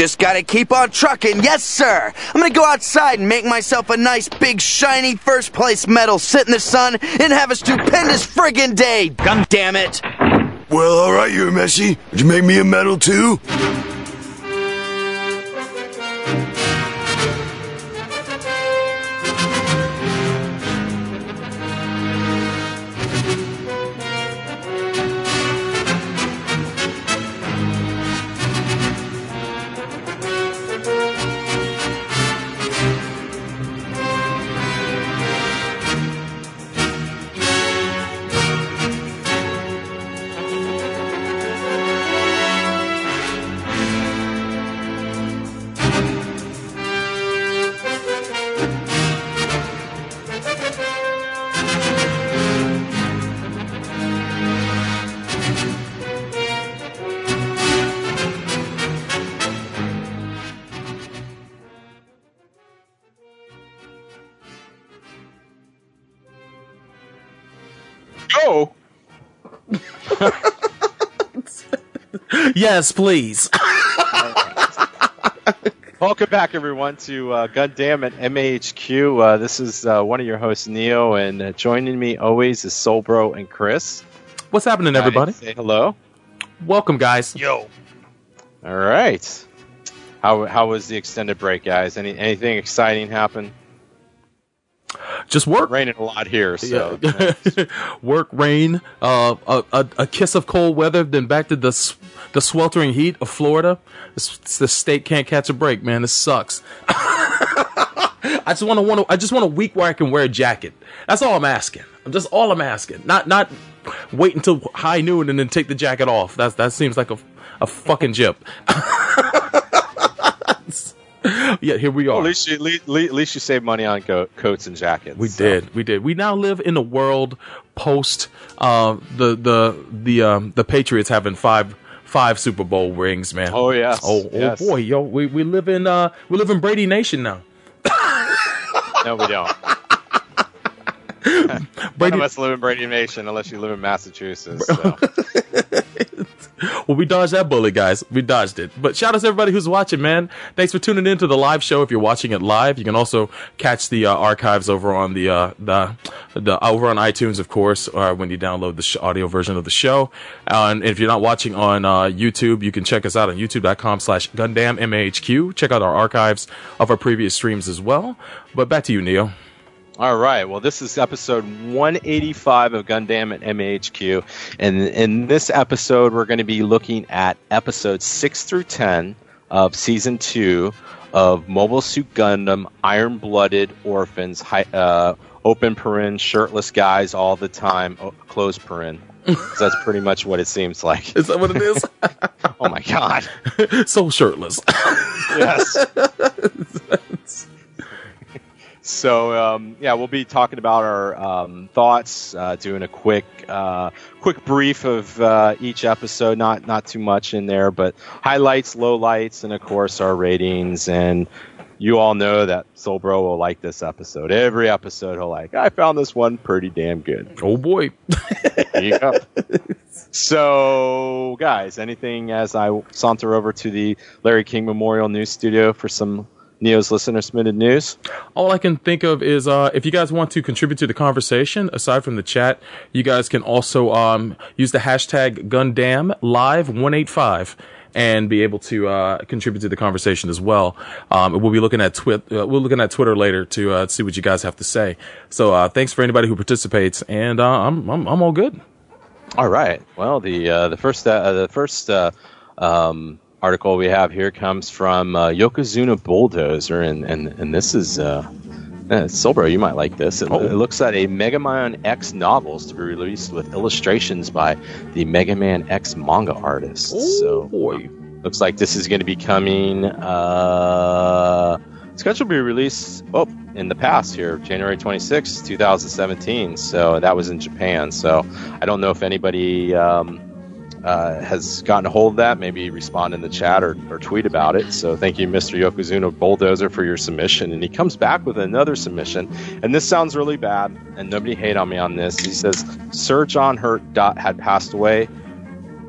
Just gotta keep on trucking, yes sir! I'm gonna go outside and make myself a nice big shiny first place medal, sit in the sun, and have a stupendous friggin' day! God damn it! Well, alright, Urameshi. Would you make me a medal too? Yes, please. Welcome back, everyone, to uh, Gundam at MAHQ. Uh, this is uh, one of your hosts, Neo, and uh, joining me always is Soulbro and Chris. What's happening, everybody? Say hello. Welcome, guys. Yo. All right. How how was the extended break, guys? Any anything exciting happen? Just work. Raining a lot here, so Yeah. work, rain, uh, a, a, a kiss of cold weather, then back to the the sweltering heat of Florida. This, the state can't catch a break, man. This sucks. I just want to want to. I just want a week where I can wear a jacket. That's all I'm asking. I'm just all I'm asking. Not not wait until high noon and then take the jacket off. That's that seems like a a fucking jip. yeah, here we are. Well, at least you at least, at least you save money on co- coats and jackets. We so. did. We did. We now live in a world post uh, the the the um, the Patriots having five five Super Bowl rings, man. Oh yes. Oh, oh boy, yo, we, we live in uh we live in Brady Nation now. No, we don't. None Brady, of us live in Brady Nation unless you live in Massachusetts. So. well, we dodged that bullet, guys. We dodged it. But shout out to everybody who's watching, man. Thanks for tuning in to the live show. If you're watching it live, you can also catch the uh, archives over on the uh, the the over on iTunes, of course, or when you download the sh- audio version of the show. Uh, and if you're not watching on uh, YouTube, you can check us out on YouTube.com/slash Gundam MAHQ. Check out our archives of our previous streams as well. But back to you, Neo. All right. Well, this is episode 185 of Gundam at MAHQ. And in this episode, we're going to be looking at episodes 6 through 10 of season 2 of Mobile Suit Gundam Iron Blooded Orphans, hi, uh, open paren, shirtless guys all the time, oh, close paren. so that's pretty much what it seems like. Is that what it is? Oh my God. so shirtless. yes. So um, yeah, we'll be talking about our um, thoughts, uh, doing a quick uh, quick brief of uh, each episode. Not not too much in there, but highlights, lowlights, and of course our ratings. And you all know that Soulbro will like this episode. Every episode he'll like. I found this one pretty damn good. oh boy. Go. So, guys, anything as I saunter over to the Larry King Memorial News Studio for some Neo's listener submitted news? all I can think of is uh, if you guys want to contribute to the conversation, aside from the chat, you guys can also um, use the hashtag Gundam Live one eight five and be able to uh, contribute to the conversation as well. Um, we'll be looking at. Uh, we're looking at Twitter later to uh, see what you guys have to say. So uh, thanks for anybody who participates, and uh, I'm, I'm I'm all good. All right. Well, the uh, the first uh, the first uh, um, article we have here comes from uh, Yokozuna Bulldozer, and and and this is. Uh, uh, Soul Bro, you might like this. It, Oh. it looks at a Mega Man X novels to be released with illustrations by the Mega Man X manga artists. so boy. Looks like this is going to be coming. Uh, scheduled to be released oh in the past here, January 26, 2017. So that was in Japan. So I don't know if anybody um, uh, has gotten a hold of that. Maybe respond in the chat or, or tweet about it. So thank you, Mr. Yokozuna Bulldozer, for your submission. And he comes back with another submission. And this sounds really bad, and nobody hate on me on this. He says Sir John Hurt Dot had passed away.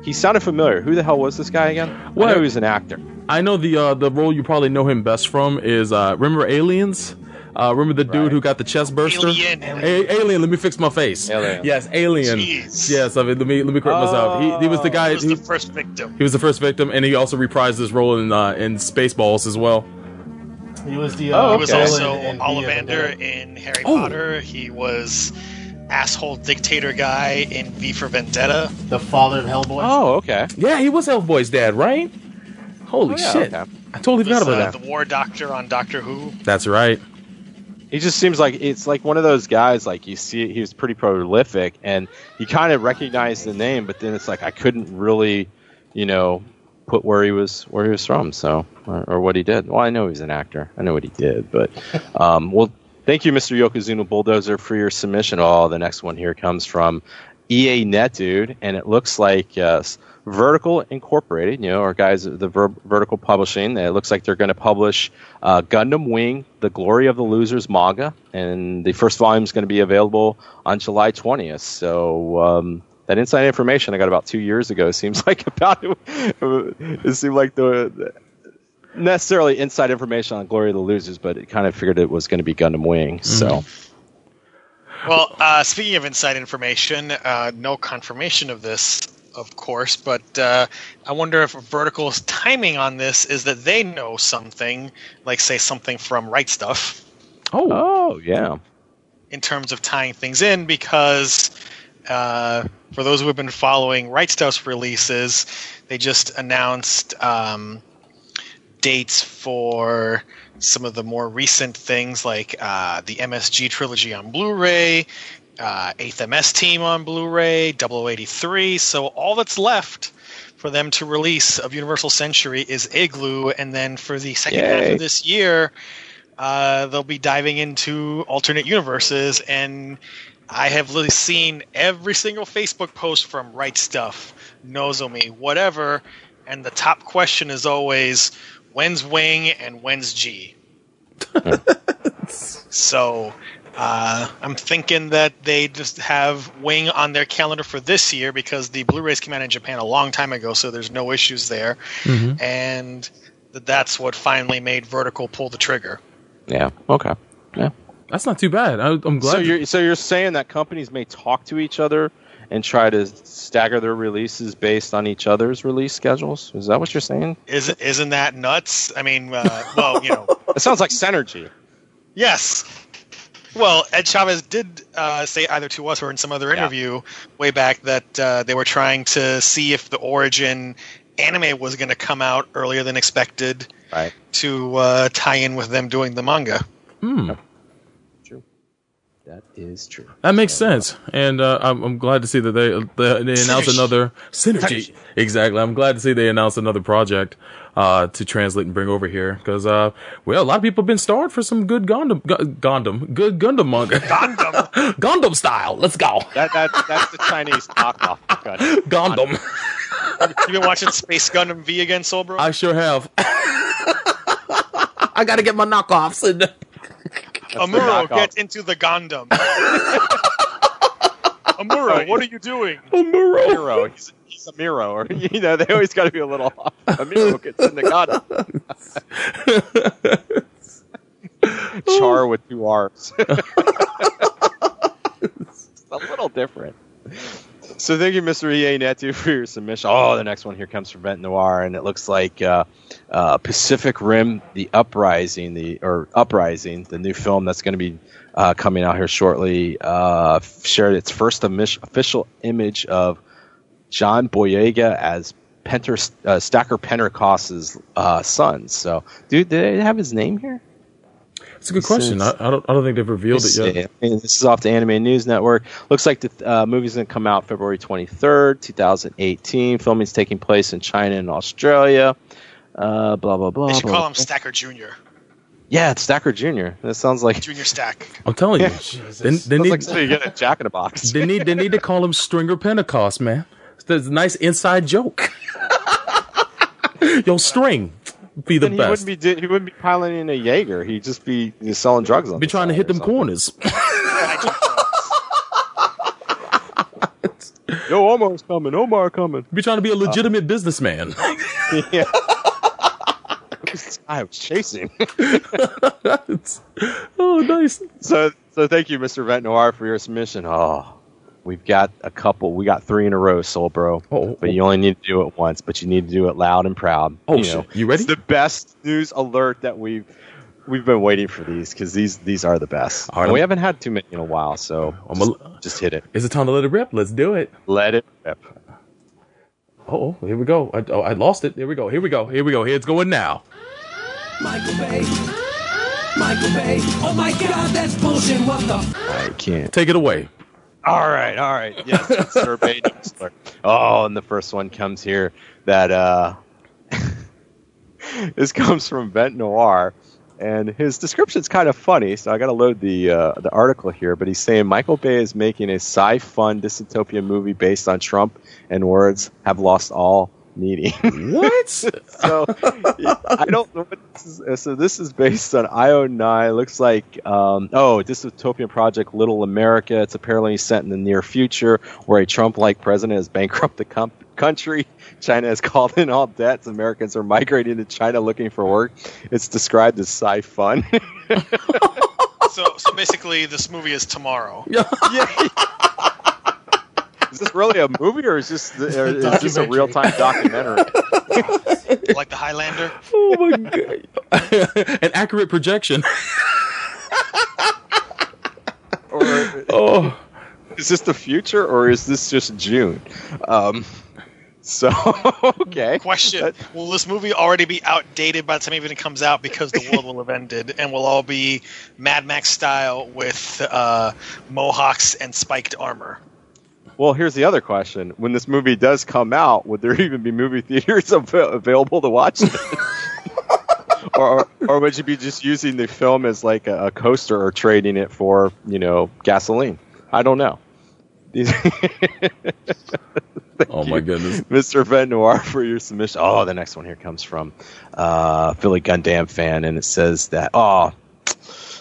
He sounded familiar. Who the hell was this guy again? Well, Well- he was an actor. I know the uh, the role you probably know him best from is uh, remember Aliens. Uh, remember the dude Right. who got the chest burster? Alien. A- alien. Let me fix my face. Alien. Yes, Alien. Jeez. Yes. I mean, let me let me correct myself. He, he was the guy. He was He, the first victim. he was the first victim, and he also reprised his role in uh, in Spaceballs as well. He was the. Oh, Uh, He was Okay. also villain in Ollivander in Harry Oh. Potter. He was asshole dictator guy in V for Vendetta. the father of Hellboy. Oh, okay. Yeah, he was Hellboy's dad, right? Holy Oh, yeah, shit! okay. I totally forgot about uh, that. the war doctor on Doctor Who. That's right. He just seems like it's like one of those guys. Like you see, he was pretty prolific, and you kind of recognize the name, but then it's like I couldn't really, you know, put where he was where he was from. So or, or what he did. Well, I know he's an actor. I know what he did, but um, well, thank you, Mr. Yokozuna Bulldozer, for your submission. Oh, the next one here comes from EA Net Dude, and it looks like uh, Vertical Incorporated, you know, our guys at the Ver- Vertical Publishing. It looks like they're going to publish uh, Gundam Wing: The Glory of the Losers manga, and the first volume is going to be available on July 20th. So. Um, that inside information I got about two years ago seems like about it seemed like the, the necessarily inside information on Glory of the Losers, but it kind of figured it was going to be Gundam Wing. So Well, uh, speaking of inside information, uh, no confirmation of this, of course, but uh, I wonder if Vertical's timing on this is that they know something, like say something from Right Stuff, Oh, oh yeah, in terms of tying things in, because uh, for those who have been following Right Stuff's releases, they just announced um, dates for some of the more recent things like uh, the MSG trilogy on Blu-ray, uh, 8th MS Team on Blu-ray, 0083. So all that's left for them to release of Universal Century is Igloo, and then for the second half of this year, uh, they'll be diving into alternate universes and. I have literally seen every single Facebook post from Right Stuff, Nozomi, whatever, and the top question is always when's Wing and when's G. so uh, I'm thinking that they just have Wing on their calendar for this year because the Blu-rays came out in Japan a long time ago, so there's no issues there, and that that's what finally made Vertical pull the trigger. yeah, okay, yeah. that's not too bad. I, I'm glad. So you're so you're saying that companies may talk to each other and try to stagger their releases based on each other's release schedules? Is that what you're saying? Isn't isn't that nuts? I mean, uh, well, you know, It sounds like synergy. Yes. Well, Ed Chavez did uh, say either to us or in some other Yeah. interview way back that uh, they were trying to see if the Origin anime was going to come out earlier than expected Right. to uh, tie in with them doing the manga. Hmm. True. That is true. That makes sense, and uh, I'm, I'm glad to see that they they, they announced another synergy. Exactly, I'm glad to see they announced another project uh, to translate and bring over here because uh, well, a lot of people have been starved for some good Gundam, Gu- Gundam, good Gundam manga, Gundam. Gundam style. Let's go, That that that's the Chinese knockoff. Got it. Gundam. you been watching Space Gundam V again, Soul Bro? I sure have. I got to get my knockoffs. And Amuro, knockoff. get into the Gundam. Amuro, what are you doing? Amuro. Miro. He's, he's a Miro, or you know, they always got to be a little off. A Miro gets in the God. Char with two R's. it's a little different. So thank you, Mr. EA Net Dude, for your submission. Oh, the next one here comes from Vent Noir, and it looks like uh, uh, Pacific Rim: The Uprising, the or Uprising, the new film that's going to be uh, coming out here shortly, uh, shared its first official image of John Boyega as Penter, uh, Stacker Pentecost's uh, son. So, dude, did they have his name here? It's a good question. I, I don't. I don't think they've revealed it yet. I mean, this is off the Anime News Network. Looks like the uh, movie's going to come out February 23rd, 2018. Filming's taking place in China and Australia. Uh, blah blah blah. They should blah, call blah. him Stacker Junior. Yeah, it's Stacker Jr. That sounds like Junior Stack. I'm telling you, they, they need like you get a Jack in a Box. they need they need to call him Stringer Pentecost, man. That's a nice inside joke. Yo, String, be the Then he best. wouldn't be he wouldn't be piloting a Jaeger. He'd just be selling drugs on. be trying to hit them something. corners. Yo, Omar's coming. Omar coming. be trying to be a uh, legitimate businessman. yeah. I was chasing. oh, nice. so, so thank you, Mr. Vent Noir, for your submission. Oh, we've got a couple. We got three in a row, Soul Bro. Oh, oh But oh. you only need to do it once, but you need to do it loud and proud. Oh, you shit. You ready? It's the best news alert that we've we've been waiting for these because these these are the best. All right, And we haven't had too many in a while, so I'm just, a- just hit it. Is it time to let it rip? Let's do it. Let it rip. Oh, here we go. I, oh, I lost it. Here we go. Here we go. Here we go. Here it's going now. Michael Bay. Michael Bay. Oh my god, that's bullshit. What the f- I can't. Take it away. All right, all right. Yes, alert. Oh, and the first one comes here that uh this comes from Vent Noir, and his description's kind of funny. So I got to load the uh, the article here. But he's saying Michael Bay is making a sci-fun dystopian movie based on Trump, and words have lost all meaning. What? so I don't know what this is. So this is based on IO9. Looks like um, oh, dystopian project Little America. It's apparently set in the near future where a Trump-like president has bankrupted the com- country. China has called in all debts. Americans are migrating to China looking for work. It's described as sci-fun. So, so basically, this movie is tomorrow. yeah. Is this really a movie or is this or is this a real-time documentary? like the Highlander. oh my god. An accurate projection. Or Oh. is this the future or is this just June? Um, so okay. Question: Will this movie already be outdated by the time it even comes out because the world will have ended and we'll all be Mad Max style with uh, mohawks and spiked armor? Well, here's the other question: When this movie does come out, would there even be movie theaters av- available to watch it? or, or would you be just using the film as like a, a coaster or trading it for you know gasoline? I don't know. Oh my goodness. Mr. Vent Noir for your submission. Oh, the next one here comes from uh, Philly Gundam fan, and it says that oh,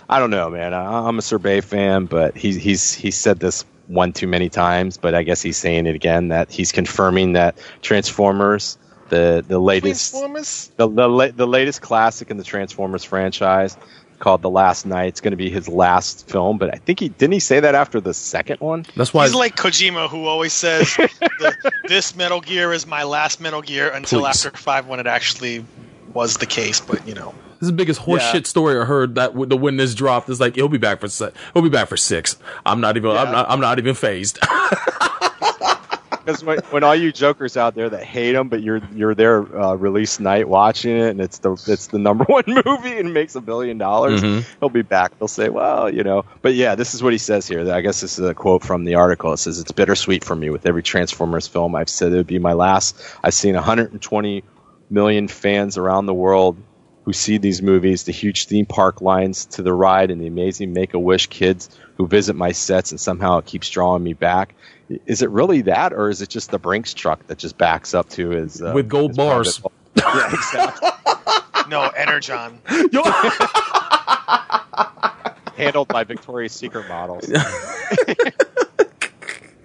I don't know, man. I, I'm a Sir Bay fan, but he, he's he said this one too many times, but I guess he's saying it again that he's confirming that Transformers, the the latest Transformers. the the, la- the latest classic in the Transformers franchise called The Last Knight. It's going to be his last film, but I think he didn't he say that after the second one. That's why He's like Kojima, who always says, the, "This Metal Gear is my last Metal Gear," until Please. after five, when it actually was the case. But you know, this is the biggest horseshit Yeah. story I heard that the when this dropped is like he'll be back for se- he'll be back for six. I'm not even I'm not I'm not even phased. Because when, when all you jokers out there that hate him, but you're you're there uh, release night watching it, and it's the it's the number one movie and makes a billion dollars, Mhm. he'll be back. They'll say, well, you know. But yeah, this is what he says here. I guess this is a quote from the article. It says, "It's bittersweet for me with every Transformers film. I've said it would be my last. I've seen 120 million fans around the world." Who see these movies, the huge theme park lines to the ride, and the amazing Make a Wish kids who visit my sets, and somehow it keeps drawing me back. Is it really that, or is it just the Brinks truck that just backs up to his uh, With gold his bars. yeah, exactly. no Energon. Handled by Victoria's Secret models.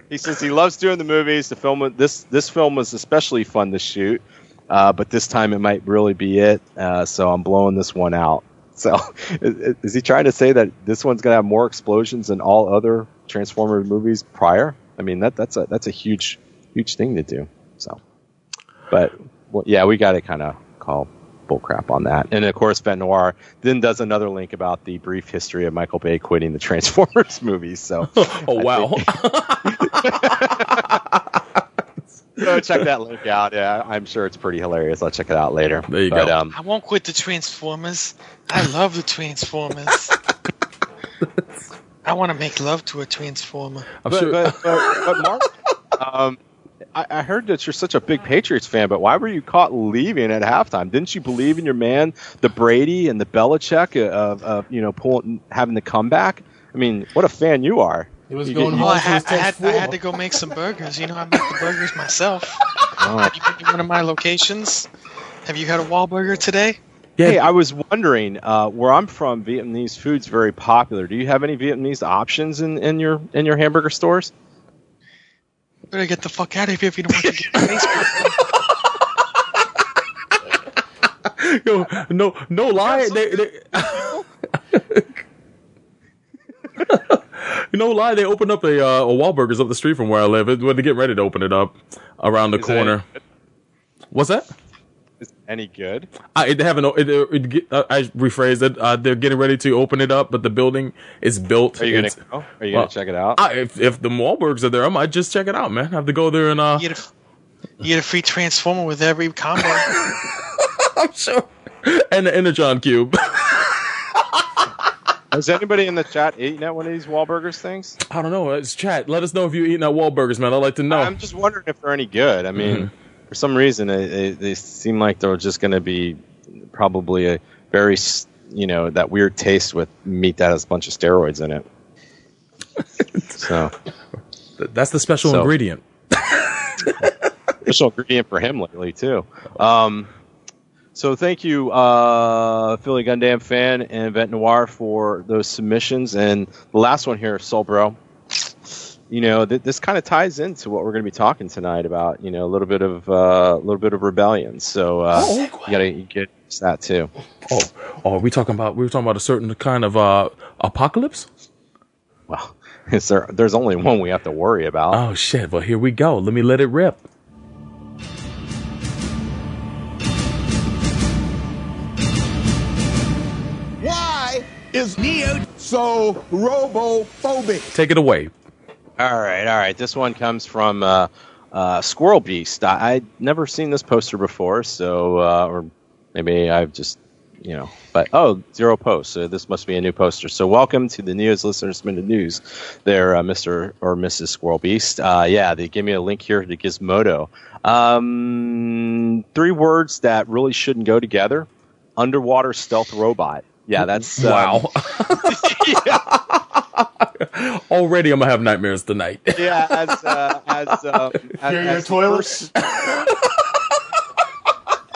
he says he loves doing the movies. The film, this this film was especially fun to shoot, uh, but this time it might really be it. Uh, so I'm blowing this one out. So, is, is he trying to say that this one's going to have more explosions than all other Transformers movies prior? I mean, that that's a that's a huge huge thing to do. So, but well, yeah, we got to kind of call bullcrap on that. And of course, Vent Noir then does another link about the brief history of Michael Bay quitting the Transformers movies. So, oh wow. So check that link out. Yeah, I'm sure it's pretty hilarious. I'll check it out later. There you but, go. Um, I won't quit the Transformers. I love the Transformers. I want to make love to a Transformer. I'm but, sure. but, but, but Mark, um, I, I heard that you're such a big Patriots fan, but why were you caught leaving at halftime? Didn't you believe in your man, the Brady and the Belichick of, of you know pulling having the comeback? I mean, what a fan you are. He was You going get- home Well, I had, I, had, I had to go make some burgers. You know, I make the burgers myself. Oh. Have you been to one of my locations? Have you had a Wahlburger today? yeah, Hey, I was wondering, uh, where I'm from, Vietnamese food's very popular. Do you have any Vietnamese options in, in your in your hamburger stores? Better get the fuck out of here if you don't want to get your face. Yo, no, no lie. They, they, no lie. They opened up a uh, a Wahlburgers up the street from where I live. It, when they get ready to open it up around the Is that- corner. What's that? Is any good? I they haven't. It, it, it, uh, I rephrased it. Uh, they're getting ready to open it up, but the building is built. Are you gonna go? Are you well, gonna check it out? I, if if the Wahlbergs are there, I might just check it out, man. I have to go there and uh. You get a, you get a free transformer with every combo. I'm sure. And the Energon cube. Has anybody in the chat eaten at one of these Wahlburgers things? I don't know. It's chat. Let us know if you eating at Wahlburgers, man. I'd like to know. I'm just wondering if they're any good. I mean, Mm-hmm. for some reason, they, they, they seem like they're just going to be probably a very, you know, that weird taste with meat that has a bunch of steroids in it. so, That's the special So- ingredient. special ingredient for him lately too. Um, so thank you, uh, Philly Gundam fan and Vent Noir for those submissions. And the last one here, Soul Bro. You know, th- this kind of ties into what we're going to be talking tonight about. You know, a little bit of uh, a little bit of rebellion. So uh, you got to get that too. Oh, oh, are we talking about we were talking about a certain kind of uh apocalypse? Well, there? There's only one we have to worry about. Oh shit! Well, here we go. Let me let it rip. Is Neo so robophobic? Take it away. All right, all right. This one comes from uh, uh, Squirrel Beast. I, I'd never seen this poster before, so uh, or maybe I've just you know. But oh, zero posts. So this must be a new poster. So welcome to the News Listeners Minute News, there, uh, Mister or Mrs. Squirrel Beast. Uh, yeah, they give me a link here to Gizmodo. Um, three words that really shouldn't go together: underwater stealth robot. Yeah, that's um, Wow. Already, I'm gonna have nightmares tonight. yeah, as uh, as um, as, Hear your as the toilets?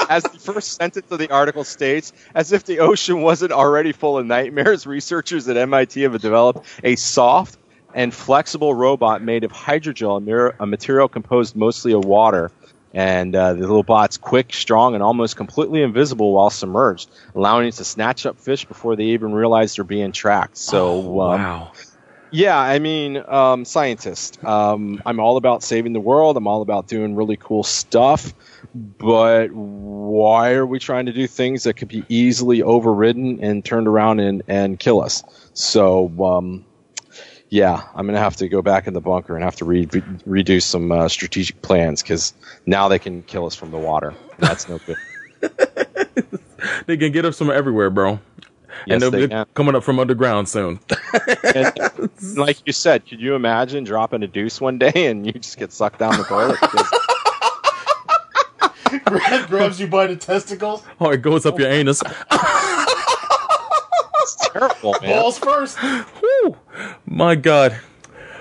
as the first sentence of the article states, as if the ocean wasn't already full of nightmares, researchers at MIT have developed a soft and flexible robot made of hydrogel, a material composed mostly of water. And uh, the little bot's quick, strong, and almost completely invisible while submerged, allowing it to snatch up fish before they even realize they're being tracked. So, um, wow. yeah, I mean, um, scientist. Um, I'm all about saving the world. I'm all about doing really cool stuff. But why are we trying to do things that could be easily overridden and turned around and, and kill us? So, um, yeah, I'm going to have to go back in the bunker and have to re- re- redo some uh, strategic plans because now they can kill us from the water. That's no good. They can get us from everywhere, bro. Yes, and they'll they be can. coming up from underground soon. And like you said, could you imagine dropping a deuce one day and you just get sucked down the toilet? Because grabs you by the testicles. oh, it goes up your anus. It's terrible, man. Balls first. Whew. My God,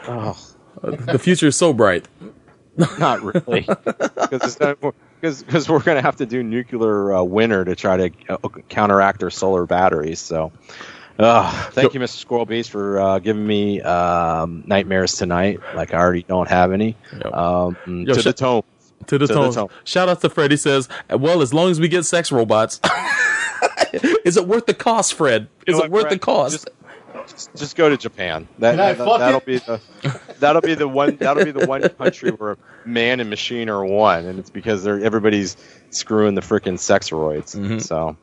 Oh, the future is so bright. not really, because because we're going to have to do nuclear uh, winter to try to uh, counteract our solar batteries. So, uh, thank you, Mr. Squirrel Beast, for uh, giving me um, nightmares tonight. Like I already don't have any. Yep. Um, Yo, to sh- the tone. To the To the tone. tone. Shout out to Fred. He says, "Well, as long as we get sex robots, is it worth the cost, Fred? Is know it what, worth Fred? the cost?" Just, just, just go to Japan. That, that, that, that'll be the that'll be the one that'll be the one country where man and machine are one, and it's because they're everybody's screwing the freaking sexroids. Mm-hmm. So,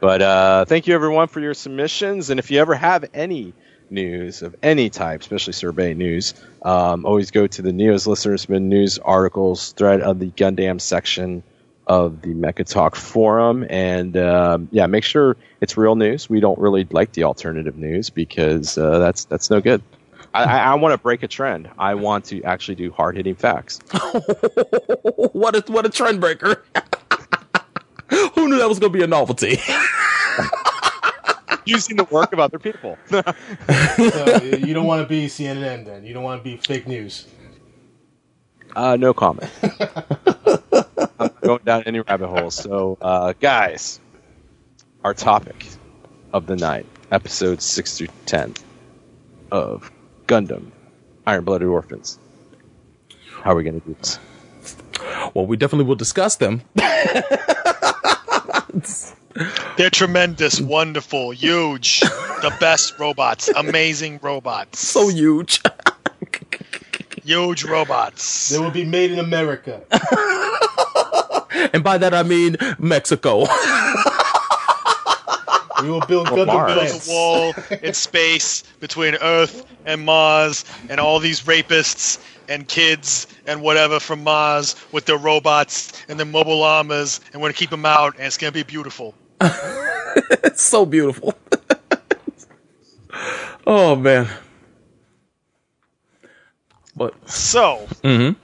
but uh, thank you everyone for your submissions, and if you ever have any news of any type, especially survey news, um, always go to the Neos Listenersman News articles thread of the Gundam section of the Mecha Talk forum, and um, yeah, make sure it's real news. We don't really like the alternative news because uh, that's that's no good. I, I, want to break a trend. I want to actually do hard hitting facts. what a what a trend breaker! Who knew that was going to be a novelty? Using the work of other people. So, you don't want to be CNN then. You don't want to be fake news. Uh, no comment. I'm not going down any rabbit holes. So, uh, guys, our topic of the night, episodes 6 through 10 of Gundam Iron Blooded Orphans. How are we going to do this? well, we definitely will discuss them. They're tremendous, wonderful, huge, the best robots, amazing robots, so huge. huge robots. They will be made in America. and by that I mean Mexico. We will build Well, Gundam Mars. Plants. a wall in space between Earth and Mars, and all these rapists and kids and whatever from Mars with their robots and their mobile armors, and we're gonna keep them out, and it's gonna be beautiful. it's so beautiful. oh man. But So, Mhm.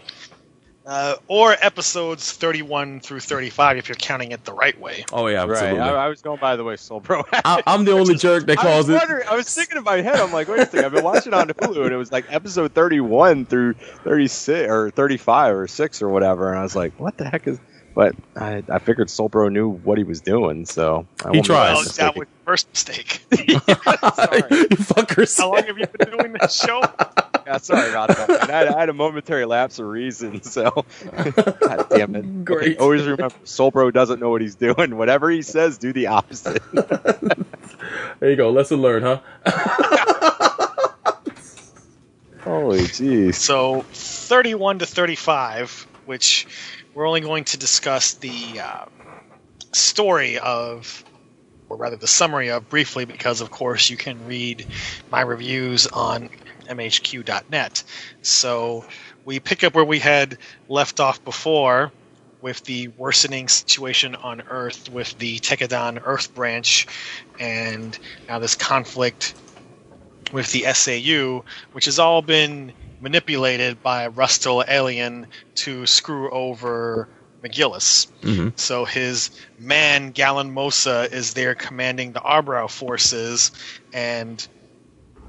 uh, or episodes 31 through 35 if you're counting it the right way. oh yeah, Right. I, I was going by the way Soul Bro. I, I'm the only jerk that calls was it. I was thinking in my head. I'm like, wait a second. I've been watching on Hulu, and it was like episode 31 through 36 or 35 or six or whatever. And I was like, what the heck is? But I, I figured Soul Bro knew what he was doing, so I He won't tries. Well, mistaken. that was your first mistake. Sorry. you fuckers. How long have you been doing this show? Yeah, sorry about that. I, had, I had a momentary lapse of reason, so God damn it. Great. Okay, always remember, Soul Bro doesn't know what he's doing. Whatever he says, do the opposite. There you go. Lesson learned, huh? Holy jeez. So 31 to 35, which we're only going to discuss the uh, story of, or rather the summary of briefly, because of course you can read my reviews on mahq.net. So we pick up where we had left off before with the worsening situation on Earth with the Tekkadan Earth branch and now this conflict with the SAU, which has all been manipulated by Rustal Elion to screw over McGillis. Mhm. So his man Galan Mosa is there commanding the Arbrau forces and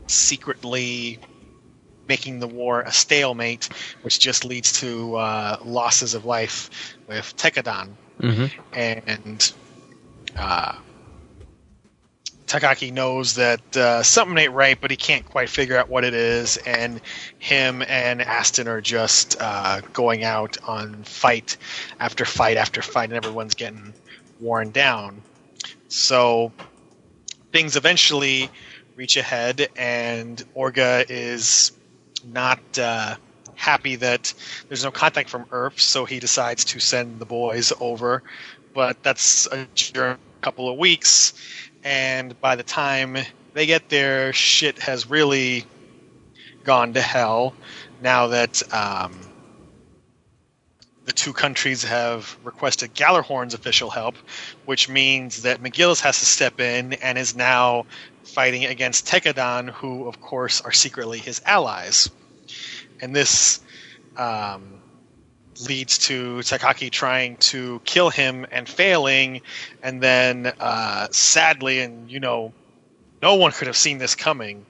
secretly making the war a stalemate, which just leads to uh, losses of life with Tekkadan Mm-hmm. and uh, Takaki knows that uh, something ain't right, but he can't quite figure out what it is. And him and Aston are just uh, going out on fight after fight after fight, and everyone's getting worn down. So things eventually reach a head, and Orga is not uh, happy that there's no contact from Earth, so he decides to send the boys over. But that's a couple of weeks, and by the time they get there, shit has really gone to hell. Now that um, the two countries have requested Gjallarhorn's official help, which means that McGillis has to step in and is now fighting against Tekkadan, who, of course, are secretly his allies. And this um, leads to Takaki trying to kill him and failing, and then uh, sadly, and you know, no one could have seen this coming.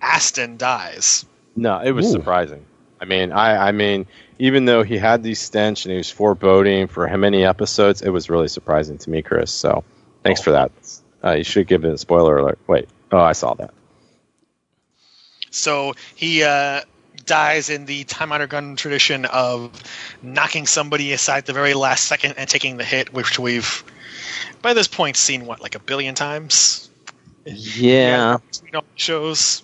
Aston dies. No, it was Ooh. surprising. I mean, I, I mean, even though he had these stench and he was foreboding for how many episodes, it was really surprising to me, Chris. So, thanks for that. Uh, you should give it a spoiler alert. Wait, oh, I saw that. So he uh, dies in the Time Honored Gun tradition of knocking somebody aside at the very last second and taking the hit, which we've by this point seen what like a billion times. Yeah, You know, shows.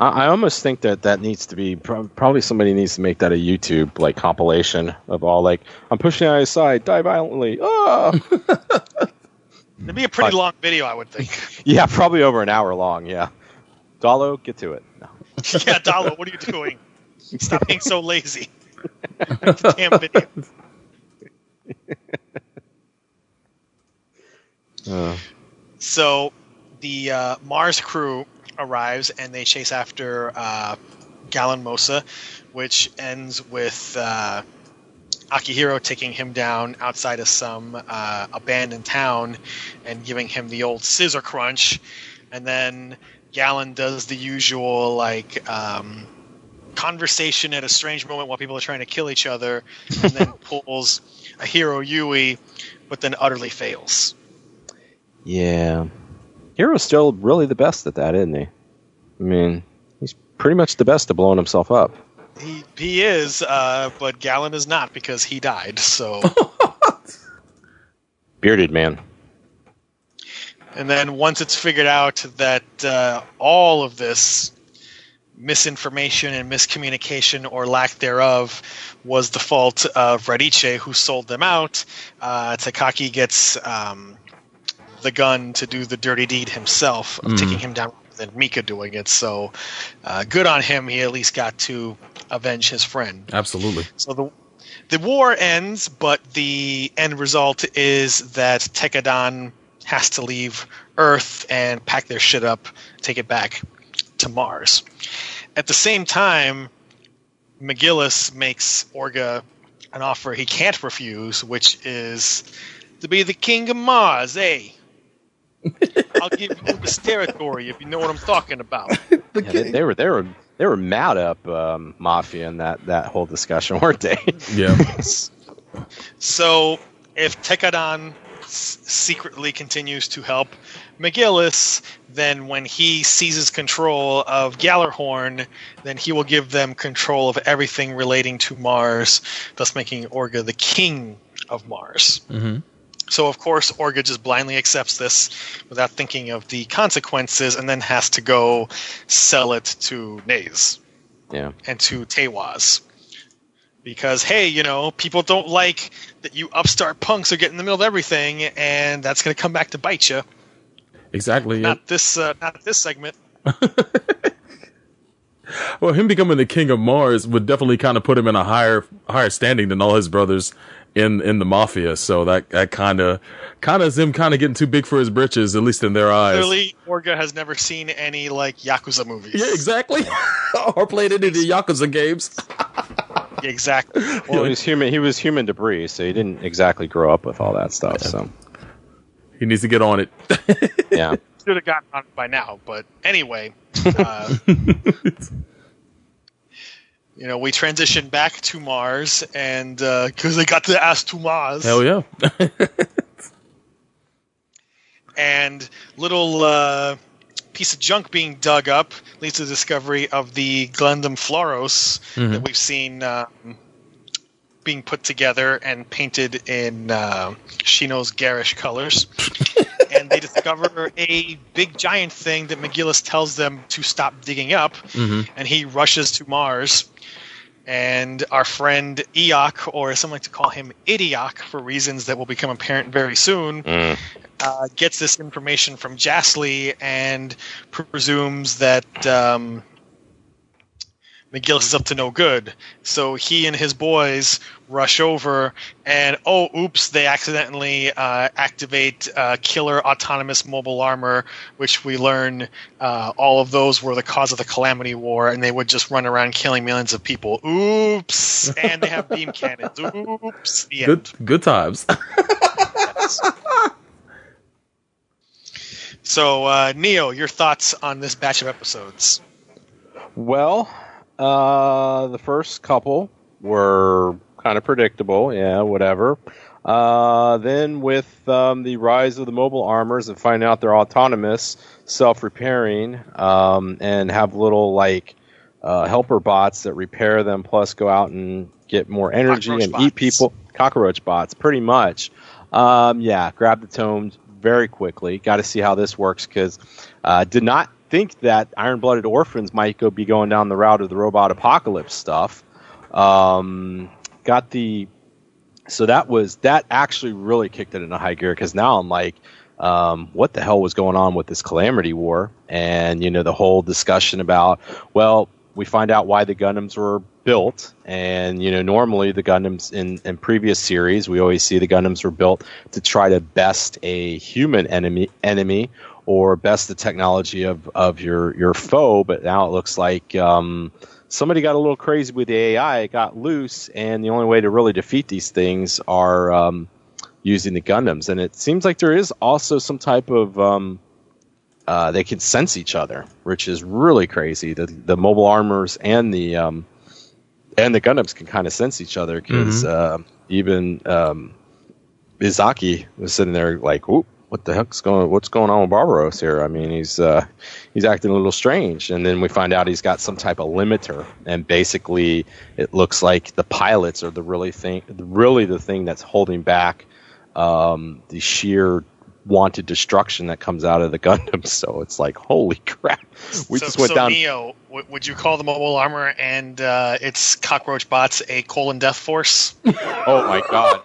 I, I almost think that that needs to be pro- probably somebody needs to make that a YouTube like compilation of all like I'm pushing out his side, die violently. Ah! It'd be a pretty long video, I would think. yeah, probably over an hour long. Yeah, Dalo, get to it. No. yeah, Dalo, what are you doing? Stop being so lazy. Damn video. Uh, So the uh, Mars crew arrives and they chase after uh, Galan Mosa, which ends with uh, Akihiro taking him down outside of some uh, abandoned town and giving him the old scissor crunch. And then Galen does the usual, like, um, conversation at a strange moment while people are trying to kill each other, and then pulls a Heero Yuy, but then utterly fails. Yeah. Heero's still really the best at that, isn't he? I mean, he's pretty much the best at blowing himself up. He he is, uh, but Galan is not because he died. So Bearded man. And then once it's figured out that uh, all of this misinformation and miscommunication or lack thereof was the fault of Radice, who sold them out, uh, Takaki gets um, the gun to do the dirty deed himself of taking him down than Mika doing it. So uh, good on him. He at least got to avenge his friend. Absolutely. So the the war ends, but the end result is that Tekkadan has to leave Earth and pack their shit up, take it back to Mars. At the same time, McGillis makes Orga an offer he can't refuse, which is to be the king of Mars, eh? I'll give you this territory if you know what I'm talking about. Yeah, they, they were they were they were mad up um, Mafia in that that whole discussion, weren't they? Yeah. So if Tekkadan s- secretly continues to help McGillis, then when he seizes control of Gjallarhorn, then he will give them control of everything relating to Mars, thus making Orga the king of Mars. Mhm. So of course Orga just blindly accepts this without thinking of the consequences, and then has to go sell it to Naze yeah. and to Teiwaz. Because hey, you know, people don't like that you upstart punks are getting in the middle of everything, and that's going to come back to bite you. Exactly. Not this, uh, not this segment. Well, him becoming the king of Mars would definitely kind of put him in a higher higher standing than all his brothers in in the mafia. So that that kind of kind of is him kind of getting too big for his britches, at least in their eyes. Clearly, Orga has never seen any like Yakuza movies. Yeah, exactly. or played any of the Yakuza games. exactly. Well, Well, he was human. He was human debris, so he didn't exactly grow up with all that stuff. So He needs to get on it. yeah, should have gotten on it by now. But anyway, uh, you know, we transition back to Mars, and because they got the ass to Mars, Hell yeah. and little uh, piece of junk being dug up leads to the discovery of the Gundam Flauros that we've seen um, being put together and painted in uh, Shino's garish colors. and they discover a big giant thing that McGillis tells them to stop digging up, and he rushes to Mars. And our friend Iok, or some like to call him Idiok for reasons that will become apparent very soon, uh, gets this information from Jasley and presumes that um, McGillis is up to no good. So he and his boys rush over, and oh, oops, they accidentally uh, activate uh, killer autonomous mobile armor, which we learn uh, all of those were the cause of the Calamity War, and they would just run around killing millions of people. Oops! And they have beam cannons. Oops! The good good times. So, uh, Neo, your thoughts on this batch of episodes? Well, uh, the first couple were kind of predictable, yeah, whatever. Uh, then with um, the rise of the mobile armors and finding out they're autonomous, self-repairing, um, and have little like uh, helper bots that repair them, plus go out and get more energy Cockroach and bots. eat people. Cockroach bots, pretty much. Um, yeah, grab the tomes very quickly. Got to see how this works because uh, did not think that Iron Blooded Orphans might go be going down the route of the robot apocalypse stuff. Um, got the so that was that actually really kicked it into high gear because now I'm like, um, what the hell was going on with this calamity war? And you know the whole discussion about well, we find out why the Gundams were built, and you know normally the Gundams in in previous series we always see the Gundams were built to try to best a human enemy enemy or best the technology of of your your foe, but now it looks like. Um, somebody got a little crazy with the AI, it got loose, and the only way to really defeat these things are um, using the Gundams. And it seems like there is also some type of um, uh, they can sense each other, which is really crazy. The the mobile armors and the um, and the Gundams can kind of sense each other because uh, even um, Izaki was sitting there like, "Oop, what the heck's going? What's going on with Barbatos here? I mean, he's uh, he's acting a little strange." And then we find out he's got some type of limiter, and basically, it looks like the pilots are the really thing, really the thing that's holding back um, the sheer wanted destruction that comes out of the Gundam. So it's like, holy crap, we so, just went so down. Neo, w- would you call the mobile armor and uh, its cockroach bots a colon death force? Oh my god.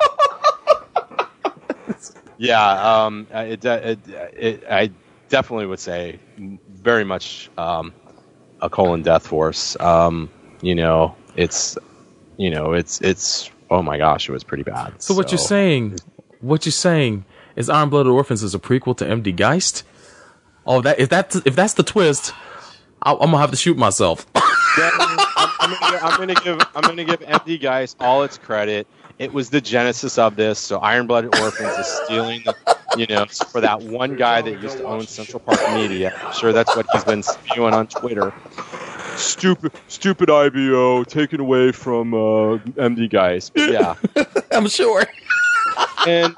Yeah, um, it, it, it, I definitely would say very much um, a colon death force. Um, you know, it's you know, it's it's oh my gosh, it was pretty bad. So what you're saying, what you're saying is Iron Blooded Orphans is a prequel to MD Geist? Oh, that if that if that's the twist, I, I'm gonna have to shoot myself. Then I'm, I'm, gonna, I'm gonna give I'm gonna give MD Geist all its credit. It was the genesis of this. So Iron Blooded Orphans is stealing the, you know, for that one guy that used to own Central Park Media. I'm sure that's what he's been spewing on Twitter. Stupid, stupid IBO taken away from uh, MD Geist. But yeah, I'm sure. and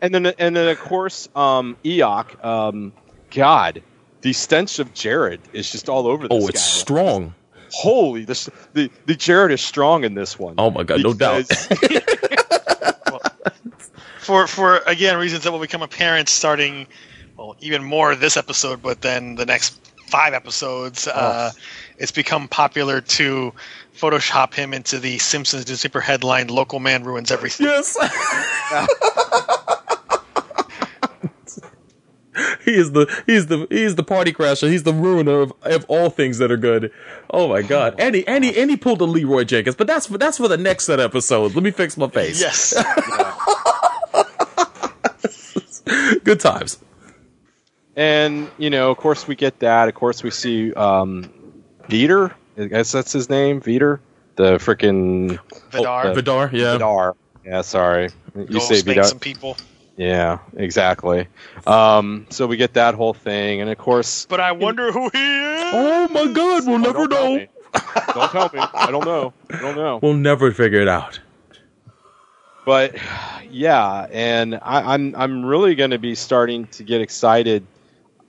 and then and then of course um, Iok. Um, God, the stench of Jerid is just all over this Oh, it's guy. strong. Holy, this the the Jerid is strong in this one. Oh my god, no doubt. Because- for for again reasons that will become apparent starting well even more this episode but then the next five episodes uh, it's become popular to photoshop him into the simpsons newspaper headline local man ruins everything Yes. he is the he's the he's the party crasher. He's the ruiner of, of all things that are good. Oh my god. And he and he and he pulled a Leeroy Jenkins, but that's for that's for the next set episode. Let me fix my face. yes Good times. and you know, of course, we get that. Of course, we see um, Veter. I guess that's his name, Veter. The freaking vidar the- Vidar, yeah. Vidar. Yeah, sorry. You go say Vidar. some people Yeah, exactly. Um, so we get that whole thing, and of course, but i wonder who he is Oh my god, we'll never don't know. me. Don't tell me. I don't know. I don't know. We'll never figure it out. but yeah, and I, I'm I'm really going to be starting to get excited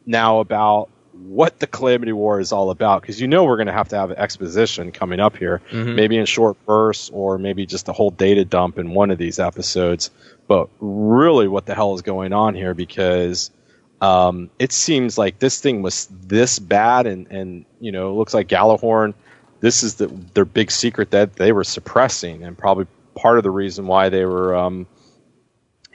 now about what the Calamity War is all about because you know we're going to have to have an exposition coming up here, maybe in short bursts or maybe just a whole data dump in one of these episodes. But really, what the hell is going on here? Because um, it seems like this thing was this bad, and and you know, it looks like Gjallarhorn. This is the their big secret that they were suppressing, and probably part of the reason why they were, um,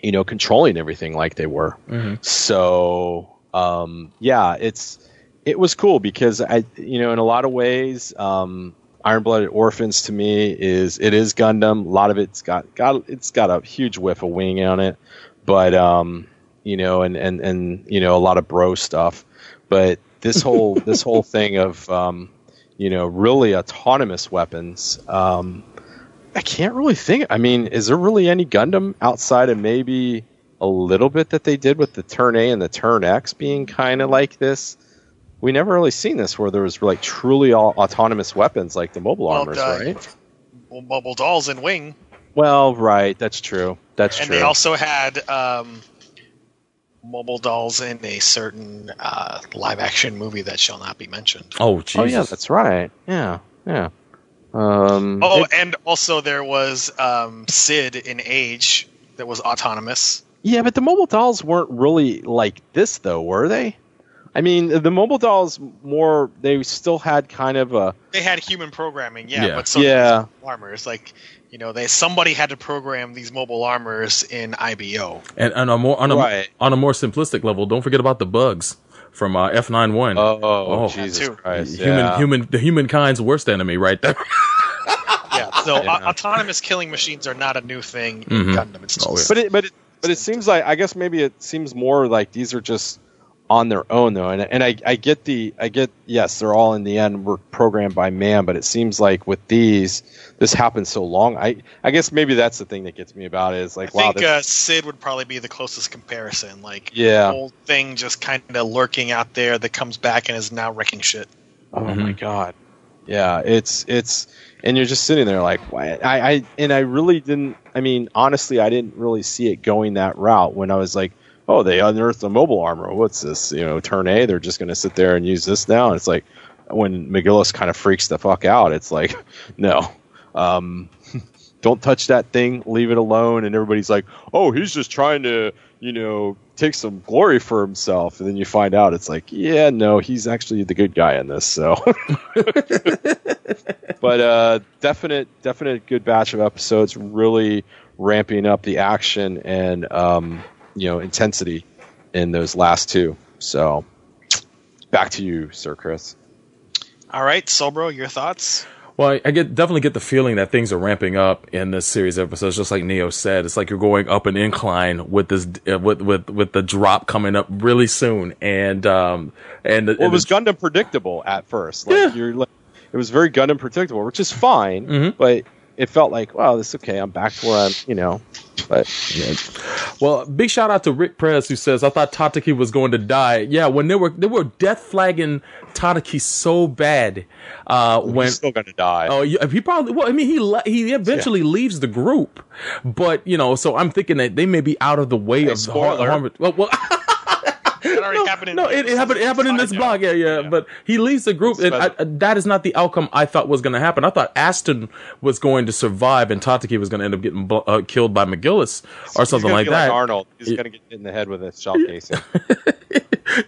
you know, controlling everything like they were. So um, yeah, it's it was cool because I, you know, in a lot of ways, um, Iron Blooded Orphans to me is it is Gundam. A lot of it's got got it's got a huge whiff of wing on it, but um, you know, and and and you know, a lot of bro stuff. But this whole this whole thing of um, you know, really autonomous weapons. Um, I can't really think. I mean, is there really any Gundam outside of maybe a little bit that they did with the Turn A and the Turn X being kind of like this? We never really seen this where there was like truly all autonomous weapons like the mobile Well, armors, uh, right? well, mobile dolls in wing Well, right. That's true. That's and true. they also had um, mobile dolls in a certain uh, live action movie that shall not be mentioned. Oh Jesus. oh yeah, that's right. Yeah, yeah. Um, Oh, it- and also there was um, Sid in Age that was autonomous. Yeah, but the mobile dolls weren't really like this though, were they? I mean, the mobile dolls more. They still had kind of a They had human programming, yeah, Yeah. but so Yeah. armors. Like you know, they somebody had to program these mobile armors in IBO. And on a more on a, Right. on a more simplistic level, don't forget about the bugs from uh, F91. Oh, Oh. Jesus. Christ! human yeah. human the humankind's worst enemy right there. Yeah, so Yeah. au- autonomous killing machines are not a new thing Mhm. in Gundam. It's just Oh, yeah. But it, but it, but it seems like I guess maybe it seems more like these are just on their own though, and and I, I get the I get yes they're all in the end were programmed by man, but it seems like with these this happened so long. I I guess maybe that's the thing that gets me about it is like I wow think this, uh, Sid would probably be the closest comparison. Like Yeah. the whole thing just kind of lurking out there that comes back and is now wrecking shit. oh my god yeah it's it's and you're just sitting there like why I I and I really didn't I mean honestly I didn't really see it going that route when I was like oh they unearthed the mobile armor what's this you know turn A? They're just going to sit there and use this now? And it's like when McGillis kind of freaks the fuck out it's like no. Um don't touch that thing. Leave it alone. And everybody's like oh he's just trying to you know take some glory for himself, and then you find out it's like, yeah, no, he's actually the good guy in this. So, but uh, definite, definite good batch of episodes, really ramping up the action and um, you know intensity in those last two. So, back to you, Sir Chris. All right, Soul Bro, your thoughts? Well, I, I get definitely get the feeling that things are ramping up in this series of episodes, just like Neo said. It's like you're going up an incline with this, uh, with with with the drop coming up really soon, and um and, Well, it was Gundam predictable at first. Like Yeah. you're like, it was very Gundam predictable, which is fine, Mhm. but it felt like, wow, this is okay. I'm back to where I'm, you know. But Well, big shout out to Rick Prez who says I thought Tataki was going to die. Yeah, when they were they were death flagging Tataki so bad uh, when he's still gonna die. Oh, yeah, he probably. Well, I mean, he le- he eventually leaves the group, but you know, so I'm thinking that they may be out of the way of the har- spoiler. harm. Well, well That already happened in no, it, it happened. It happened in this blog. Yeah, yeah, But he leaves the group, and I, uh, that is not the outcome I thought was going to happen. I thought Aston was going to survive, and Tataki was going to end up getting bl- uh, killed by McGillis or He's something gonna like be that. Arnold, he's gonna get hit in the head with a shell casing.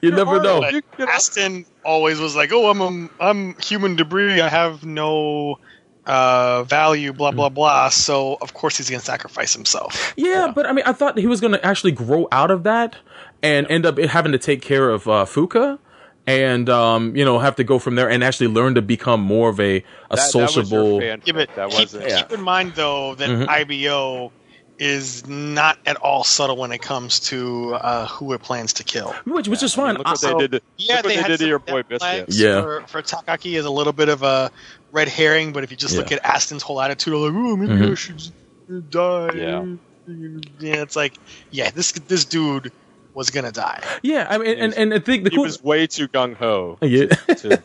you never know. But Aston always was like, "Oh, I'm a, I'm human debris. I have no uh, value." Blah blah blah. So of course he's gonna sacrifice himself. Yeah, but I mean, I thought he was going to actually grow out of that and end up having to take care of uh, Fuka. And um, you know, have to go from there and actually learn to become more of a a That- that was your sociable. fan- Yeah, That keep, wasn't- keep in mind though that Mhm. IBO is not at all subtle when it comes to uh, who it plans to kill. which which is fine. Look what I- they did. To, Yeah, they, they, did to your boy Biscuit. Yeah. For, for Takaki is a little bit of a red herring, but if you just look at Aston's whole attitude, like, oh, maybe I Mhm. should die. Yeah. Yeah, it's like, yeah, this this dude was gonna die. yeah, I mean, and and I think the He cool was way too gung ho yeah. to,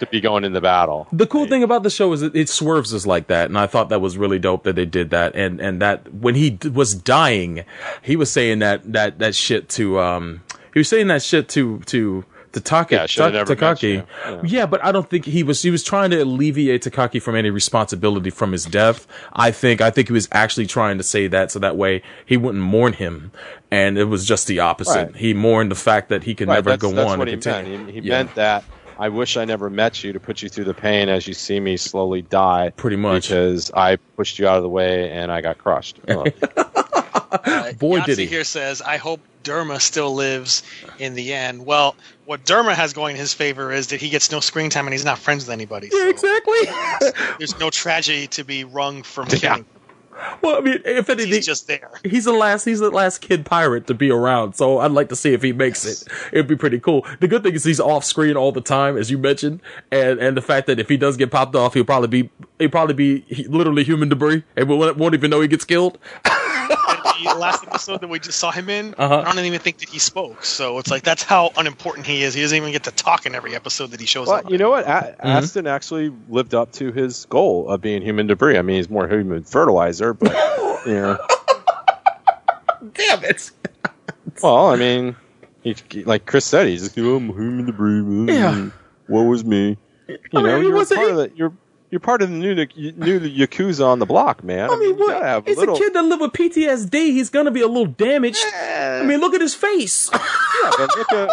to be going in the battle. The cool thing about the show is it, it swerves us like that, and I thought that was really dope that they did that. And and that when he d- was dying, he was saying that that that shit to um he was saying that shit to to to Taka, Yeah, Ta- Takaki. Yeah. Yeah. but I don't think he was he was trying to alleviate Takaki from any responsibility from his death. I think I think he was actually trying to say that so that way he wouldn't mourn him. And it was just the opposite. Right. He mourned the fact that he could Right, never that's, go that's on what and he continue. meant. He, he Yeah. meant that I wish I never met you to put you through the pain as you see me slowly die. Pretty much. because I pushed you out of the way and I got crushed. Uh, Boy, did Yahtzee he. here says, I hope Derma still lives in the end. Well, what Derma has going in his favor is that he gets no screen time and he's not friends with anybody. Yeah, so exactly. there's no tragedy to be wrung from killing. well, I mean, if anything, He's just there. He's the last. He's the last kid pirate to be around. So I'd like to see if he makes it. It'd be pretty cool. The good thing is he's off screen all the time, as you mentioned, and and the fact that if he does get popped off, he'll probably be he'll probably be literally human debris, and we won't, won't even know he gets killed. And the last episode that we just saw him in, Uh-huh. I don't even think that he spoke. So it's like that's how unimportant he is. He doesn't even get to talk in every episode that he shows well, up. you know what? A- Aston actually lived up to his goal of being human debris. I mean, he's more human fertilizer, but you know. Damn it! Well, I mean, he, like Chris said, he's just, oh, I'm human debris. Yeah. What was me? You I know, he you're wasn't- part of the you're you're part of the new new yakuza on the block, man. I mean, you what? gotta have a little. a kid that live with PTSD. He's gonna be a little damaged. I mean, look at his face. Yeah, look at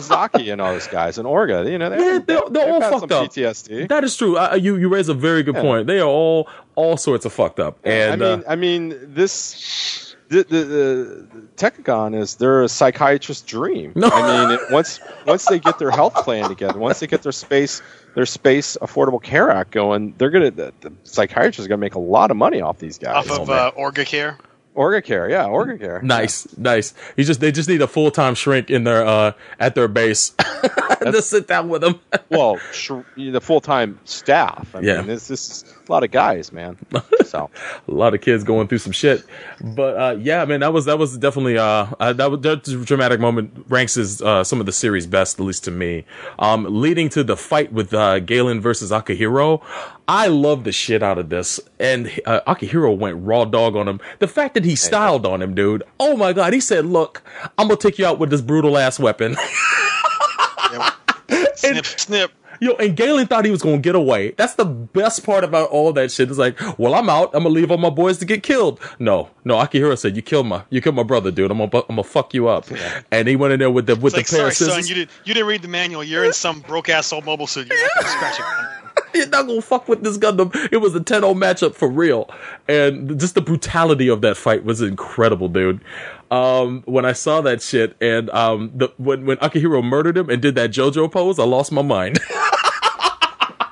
Zaki and all those guys and Orga. You know, they, Yeah, they're- they're all fucked up. PTSD. that is true. Uh, you you raise a very good Yeah. point. They are all all sorts of fucked up. And I mean, uh, I mean, this the the, the Tekkadan is their a psychiatrist's dream. No. I mean, it, once once they get their health plan together, once they get their space their space affordable care act going, they're gonna the, the psychiatrists are gonna make a lot of money off these guys. off of uh, Orga Care. Orga care, yeah, Orga care. Nice, nice. You just they just need a full time shrink in their uh at their base to sit down with them. Well, sh- the full time staff. I Yeah. mean, this this is a lot of guys, man. So a lot of kids going through some shit. But uh yeah, man, that was that was definitely uh, uh that was that dramatic moment ranks as uh some of the series best, at least to me. Um leading to the fight with uh Galan versus Akihiro. I love the shit out of this. And uh, Akihiro went raw dog on him. The fact that he styled on him, dude. Oh my god, he said, "Look, I'm going to take you out with this brutal ass weapon." snip, snip. Yo, and Galan thought he was gonna get away. That's the best part about all that shit. It's like, well, I'm out. I'm gonna leave all my boys to get killed. No, no. Akihiro said, "You killed my, you killed my brother, dude. I'm gonna, I'm gonna fuck you up." And he went in there with the with It's the like, pair sorry, of son, you didn't you didn't read the manual. You're in some broke ass old mobile suit. You're not gonna scratch it. You're not gonna fuck with this Gundam. It was a 10-0 matchup for real, and just the brutality of that fight was incredible, dude. Um, when I saw that shit, and um, the when when Akihiro murdered him and did that JoJo pose, I lost my mind.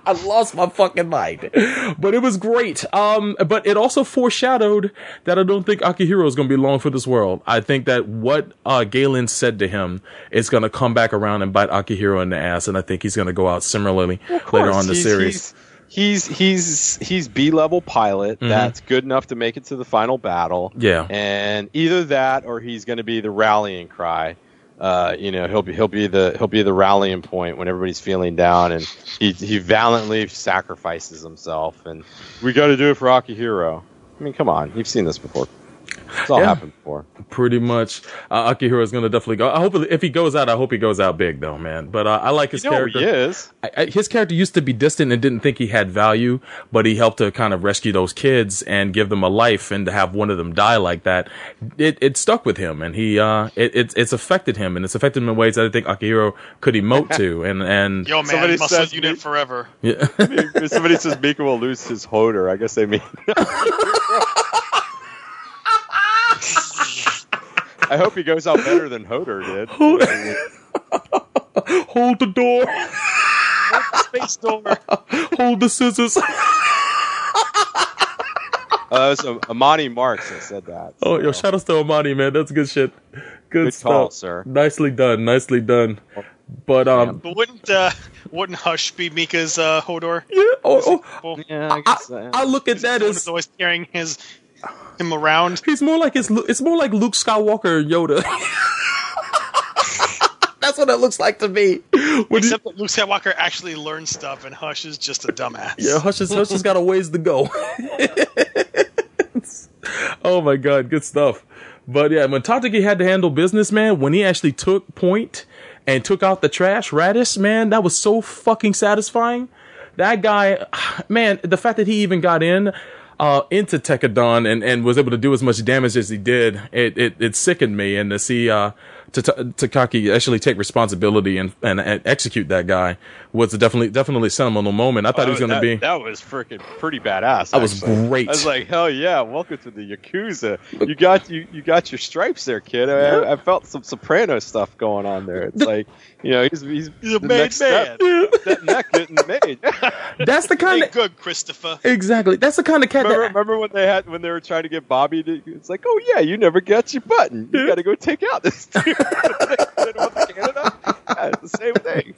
I lost my fucking mind. But it was great. Um, but it also foreshadowed that I don't think Akihiro is going to be long for this world. I think that what uh, Galan said to him is going to come back around and bite Akihiro in the ass, and I think he's going to go out similarly later on in the He's- series. He's he's he's, he's B level pilot that's good enough to make it to the final battle. Mm-hmm. Yeah. and either that or he's going to be the rallying cry. Uh, you know, he'll be he'll be the he'll be the rallying point when everybody's feeling down, and he he valiantly sacrifices himself. And we got to do it for Akihiro. I mean, come on, you've seen this before. It's all Yeah. happened before. Pretty much, uh, Akihiro is going to definitely go. I hope if he goes out, I hope he goes out big though, man. But uh, I like his You know character. he is. I, I, his character used to be distant and didn't think he had value, but he helped to kind of rescue those kids and give them a life, and to have one of them die like that, it, it stuck with him, and he uh, it, it's it's affected him, and it's affected him in ways that I think Akihiro could emote to, and and Yo, man, Somebody muscle says unit me- forever. yeah. If somebody says Mika will lose his Hodor, I guess they mean. I hope he goes out better than Hodor did. hold the door, Space door. hold the scissors. Uh, it was Amani Marks that said that. Oh, yo, so. shout out to Amani, man. That's good shit. Good, Good stuff, call, sir. Nicely done, nicely done. But um, But wouldn't uh, wouldn't Hush be Mika's uh, Hodor? yeah. Oh, oh, Yeah, I I, guess uh, I look at that as who's always carrying his him around. He's more like it's it's more like Luke Skywalker Yoda. That's what it looks like to me. When he- Except that Luke Skywalker actually learns stuff, and Hush is just a dumbass. yeah, Hush is, Hush has got a ways to go. oh my god, good stuff. But yeah, when Tatsuki had to handle business, man, when he actually took point and took out the trash, Radice, man, that was so fucking satisfying. That guy, man, the fact that he even got in uh, into Tekkadan and, and was able to do as much damage as he did, it, it, it sickened me. And to see uh, Tata- Takaki actually take responsibility and, and, and execute that guy was definitely definitely a sentimental moment. I thought he was oh, going to be. That was freaking pretty badass. That was great. I was like, hell yeah, welcome to the Yakuza. You got you you got your stripes there, kid. I, I felt some Soprano stuff going on there. It's like, you know, he's he's, He's a the made next step- man. that neck getting made. That's the kind Hey, of good, Christopher. exactly. That's the kind of cat remember, that remember when they had when they were trying to get Bobby to? It's like, oh yeah, you never get your button. You got to go take out this. dude. Canada. Yeah, the same thing.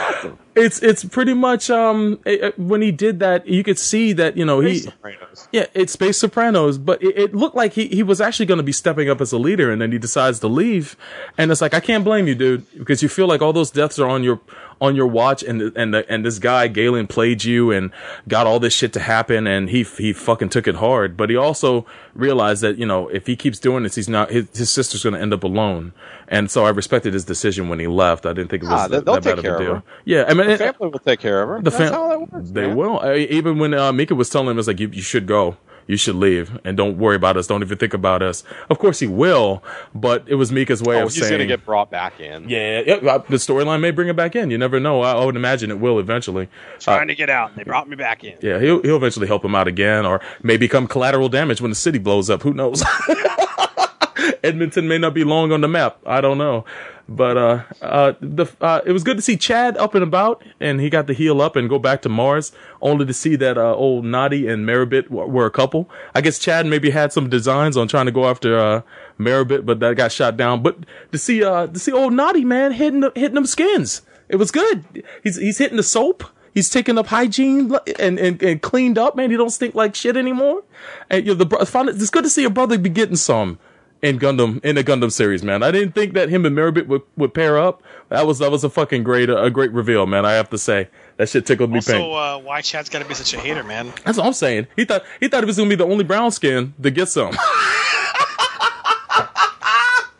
Awesome. it's it's pretty much um eh, when he did that you could see that you know he Sopranos. yeah it's Space Sopranos but it, it looked like he he was actually going to be stepping up as a leader and then he decides to leave. And it's like I can't blame you dude because you feel like all those deaths are on your on your watch and and the, and this guy Galan played you and got all this shit to happen and he he fucking took it hard. But he also realized that you know if he keeps doing this he's not his, his sister's going to end up alone. And so I respected his decision when he left. I didn't think it was Ah, they- that, they'll that bad take of care a of deal her. yeah I mean The it- family will take care of her. the That's fam- how that works. They man. will. I, even when uh, Mika was telling him, it's like you, you should go, you should leave, and don't worry about us. Don't even think about us. Of course he will, but it was Mika's way Oh, of he's saying, gonna get brought back in. yeah, yeah, uh, the storyline may bring it back in. You never know. I, I would imagine it will eventually. Trying to get out, and they brought me back in. Yeah, he'll he'll eventually help him out again, or may become collateral damage when the city blows up. Who knows? Edmonton may not be long on the map. I don't know, but uh, uh, the uh, it was good to see Chad up and about, and he got to heal up and go back to Mars, only to see that uh, old Nadi and Merribit were, were a couple. I guess Chad maybe had some designs on trying to go after uh, Merribit, but that got shot down. But to see uh, to see old Nadi man hitting the, hitting them skins, it was good. He's he's hitting the soap. He's taken up hygiene and, and, and cleaned up, man. He don't stink like shit anymore. And you know, the it's good to see a brother be getting some in Gundam in the Gundam series, man. I didn't think that him and Merribit would, would pair up. That was that was a fucking great a great reveal, man. I have to say that shit tickled me Also, pink. uh, why Chad's got to be such a hater, man? That's what I'm saying. He thought he thought he was gonna be the only brown skin to get some.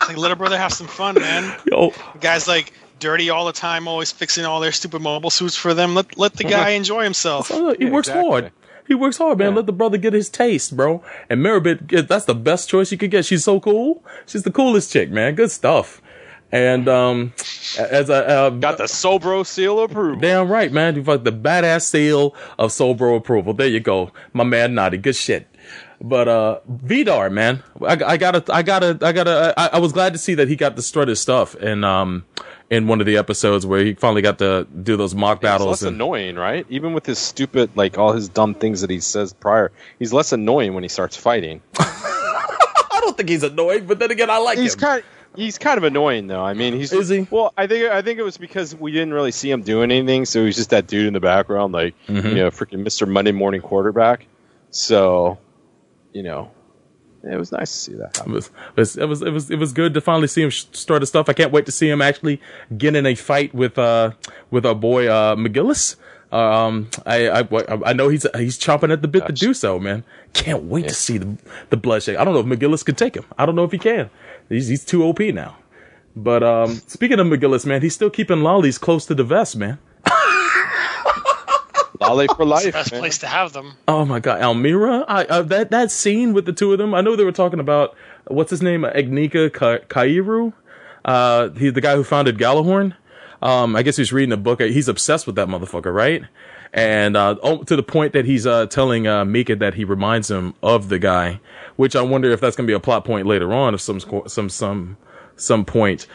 Like let a brother have some fun, man. Yo, Guys like dirty all the time, always fixing all their stupid mobile suits for them. Let let the guy enjoy himself. He Yeah, works exactly. hard. He works hard, man. Let the brother get his taste, bro. And Merribit, that's the best choice you could get. She's so cool. She's the coolest chick, man. Good stuff. And um, as a uh, Got the Soul Bro seal approval. damn right, man. You fuck the badass seal of Soul Bro approval. There you go, my man. Naughty, good shit. But uh, Vidar, man, I, I gotta, I gotta, I gotta. I, I was glad to see that he got to strut his stuff and um in one of the episodes where he finally got to do those mock He's battles. less and, annoying, right? Even with his stupid, like all his dumb things that he says prior, he's less annoying when he starts fighting. I don't think he's annoying, but then again, I like He's him. kind. He's kind of annoying though. I mean, he's Is he? Well, I think I think it was because we didn't really see him doing anything, so he's just that dude in the background, like Mm-hmm. you know, freaking Mr. Monday Morning Quarterback. So, you know, it was nice to see that. It was, it was it was it was it was good to finally see him start his stuff. I can't wait to see him actually get in a fight with uh with our boy uh McGillis. Um, I, I I know he's he's chomping at the bit to do so, man. Can't wait to see the the bloodshed. I don't know if McGillis could take him. I don't know if he can. He's he's too OP now. But um, speaking of McGillis, man, he's still keeping lollies close to the vest, man. Lolly for life. Best man. place to have them. Oh my god, Almiria! I, uh, that that scene with the two of them. I know they were talking about what's his name, Agnika Ka- Kaieru. Uh, he's the guy who founded Gjallarhorn. Um, I guess he's reading a book. He's obsessed with that motherfucker, right? And uh, oh, to the point that he's uh, telling uh, Mika that he reminds him of the guy, which I wonder if that's going to be a plot point later on, of some some some some point.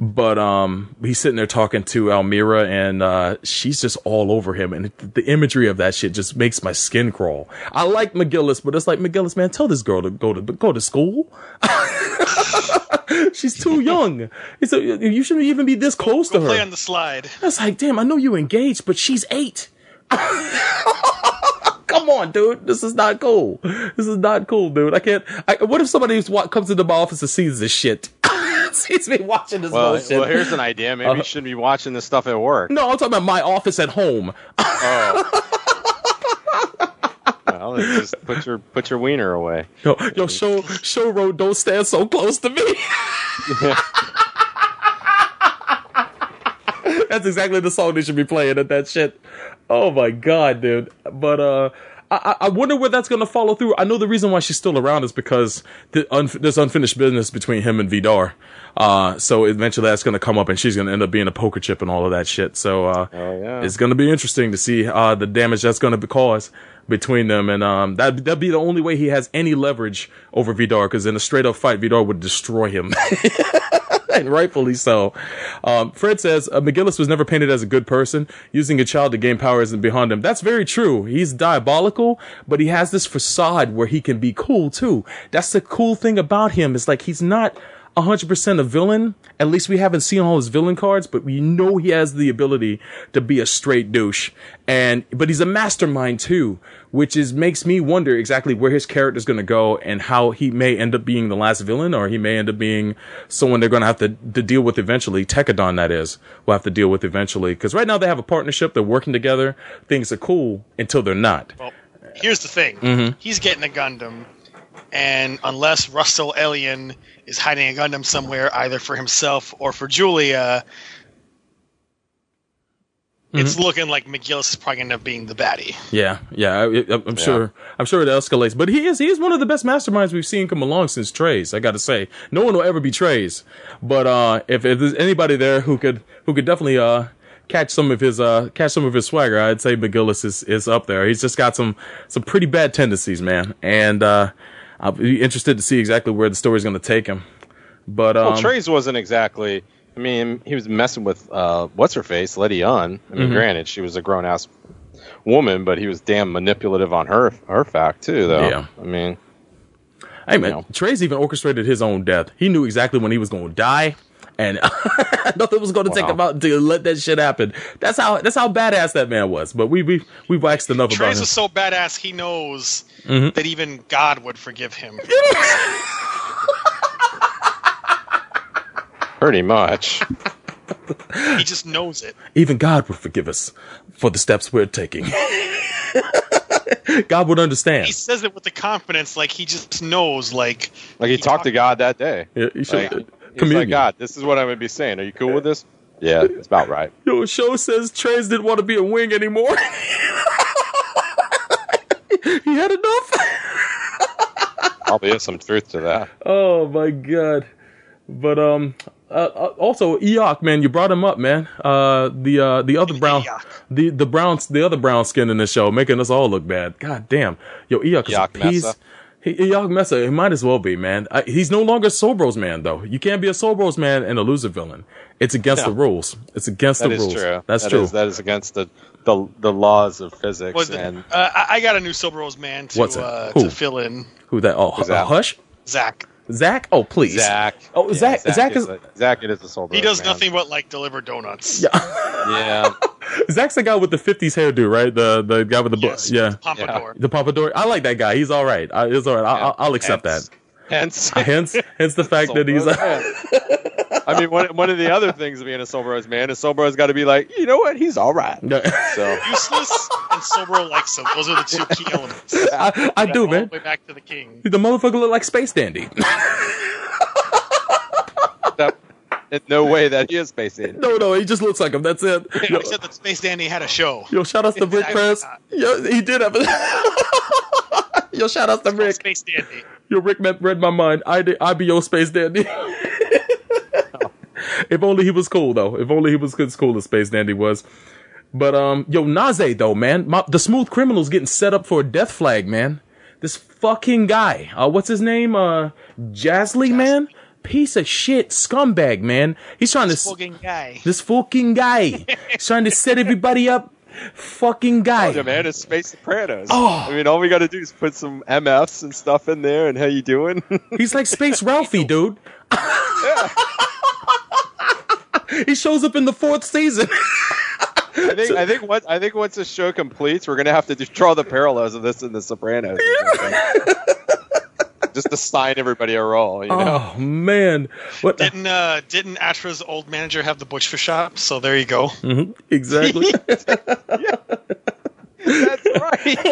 But um, he's sitting there talking to Almiria, and uh, she's just all over him, and the imagery of that shit just makes my skin crawl. I like McGillis, but it's like McGillis, man, tell this girl to go to go to school. she's too young. It's a, you shouldn't even be this close Go to play on the slide. It's like, damn, I know you engaged, but she's eight. Come on, dude. This is not cool. This is not cool, dude. I can't. I, what if somebody comes into my office and sees this shit? sees me watching this Well, bullshit. well, here's an idea. Maybe Uh, you shouldn't be watching this stuff at work. no, I'm talking about my office at home. Oh. well, just put your put your wiener away. Yo, yo, show, show road, don't stand so close to me. That's exactly the song they should be playing at that shit. Oh my god, dude. But uh, I, I wonder where that's gonna follow through. I know the reason why she's still around is because the unf- there's unfinished business between him and Vidar. Uh, so eventually that's gonna come up, and she's gonna end up being a poker chip and all of that shit. So uh, Oh, yeah. it's gonna be interesting to see uh the damage that's gonna be caused between them, and um that that'd be the only way he has any leverage over Vidar, because in a straight up fight, Vidar would destroy him. and rightfully so. Um, Fred says uh, McGillis was never painted as a good person. Using a child to gain power isn't behind him. That's very true. He's diabolical, but he has this facade where he can be cool too. That's the cool thing about him. Is like he's not. 100% a villain. At least we haven't seen all his villain cards, but we know he has the ability to be a straight douche. And, but he's a mastermind too, which is, makes me wonder exactly where his character is going to go and how he may end up being the last villain or he may end up being someone they're going to have to, to deal with eventually. Tekkadan, that is, will have to deal with eventually. Cause right now they have a partnership. They're working together. Things are cool until they're not. Well, here's the thing. Mm-hmm. He's getting a Gundam, and unless Rustal Elion is hiding a Gundam somewhere, either for himself or for Julia, Mm-hmm. it's looking like McGillis is probably going to end up being the baddie. Yeah, yeah, I, I- I'm sure. I'm sure it escalates, but he is he is one of the best masterminds we've seen come along since Treize. I got to say, no one will ever be Treize, but uh, if, if there's anybody there who could who could definitely uh catch some of his uh catch some of his swagger, I'd say McGillis is is up there. He's just got some some pretty bad tendencies, man, and uh, I'll be interested to see exactly where the story's going to take him. But um, Well, Treize wasn't exactly. I mean, he was messing with uh, what's her face, Lady Une. I mean, Mm-hmm. granted, she was a grown ass woman, but he was damn manipulative on her her fact too, though. Yeah. I mean, Hey man, know. Treize even orchestrated his own death. He knew exactly when he was going to die, and nothing was going to take him out to let that shit happen. That's how that's how badass that man was. But we we we waxed enough about Treize him. is so badass, he knows Mm-hmm. that even God would forgive him. pretty much. he just knows it. Even God would forgive us for the steps we're taking. God would understand. He says it with the confidence, like he just knows, like Like he, talked to God that day. Yeah, he should, Like, He's communion. like, God, this is what I'm going to be saying. Are you cool with this? Yeah, it's about right. Yo, show says Treize didn't want to be a wing anymore. he had enough. Probably is some truth to that. Oh my god. But um uh, uh, also Iok, man, you brought him up, man. Uh the uh the other brown Iok. the the browns the other brown skin in the show making us all look bad. God damn. Yo, Iok is Iok a piece. Mesa. He, Iok Mesa, he might as well be, man. I, he's no longer Sobros man though. You can't be a Sobros man and a loser villain. It's against No. the rules. It's against That the is rules. true. That's That true. is- that is against the, the the laws of physics. Was the- and uh, I I got a new Soberos man to What's that? uh, Who? to fill in Who that? Oh, Who's that? Hush? Zach. Zach? Oh, please. Zach. Oh, Zach- Zach is- a, Zach is a soul. He does man. nothing but like deliver donuts. Yeah. Yeah. Zach's the guy with the 50s hairdo, right? The the guy with the bu- Yes, yeah. Pompadour. The Papador. I like that guy. He's all right. I, it's all right. I, I'll, I'll accept Hence- Hence, that. Hence, hence the fact that he's. Soul I mean, one, one of the other things of being a Soul Bros man is Soul Bros got to be like, you know what? He's all right. So Useless and Soul Bro likes him. Those are the two key elements. I, I do, All man. the way back to the king. The motherfucker look like Space Dandy. That, in no way that he is Space Alien. no, no, he just looks like him. That's it. Yeah, Yo, except that Space Dandy had a show. yo shout out to Rick I- Press. Yo, he did have a. yo, shout out to Called Rick. Space Dandy. Yo, Rick met, read my mind. I did, I be your Space Dandy. if only he was cool, though. If only he was as cool as Space Dandy was. But um, yo, Naze though, man, my, the smooth criminal's getting set up for a death flag, man. This fucking guy, uh, what's his name? Uh, Jasley, man, piece of shit, scumbag, man. He's trying to s- Fucking guy. this fucking guy. He's trying to set everybody up. Fucking guy. Yeah, man, it's Space Sopranos. Oh. I mean, all we got to do is put some MFs and stuff in there, and how you doing? He's like Space Ralphie, dude. he shows up in the fourth season. I think I think once I think once the show completes, we're gonna have to just draw the parallels of this in the Sopranos. Just to sign everybody a role, you know. Oh man, what? Didn't uh, didn't Atra's old manager have the butcher shop? So there you go. Mhm, exactly. That's right.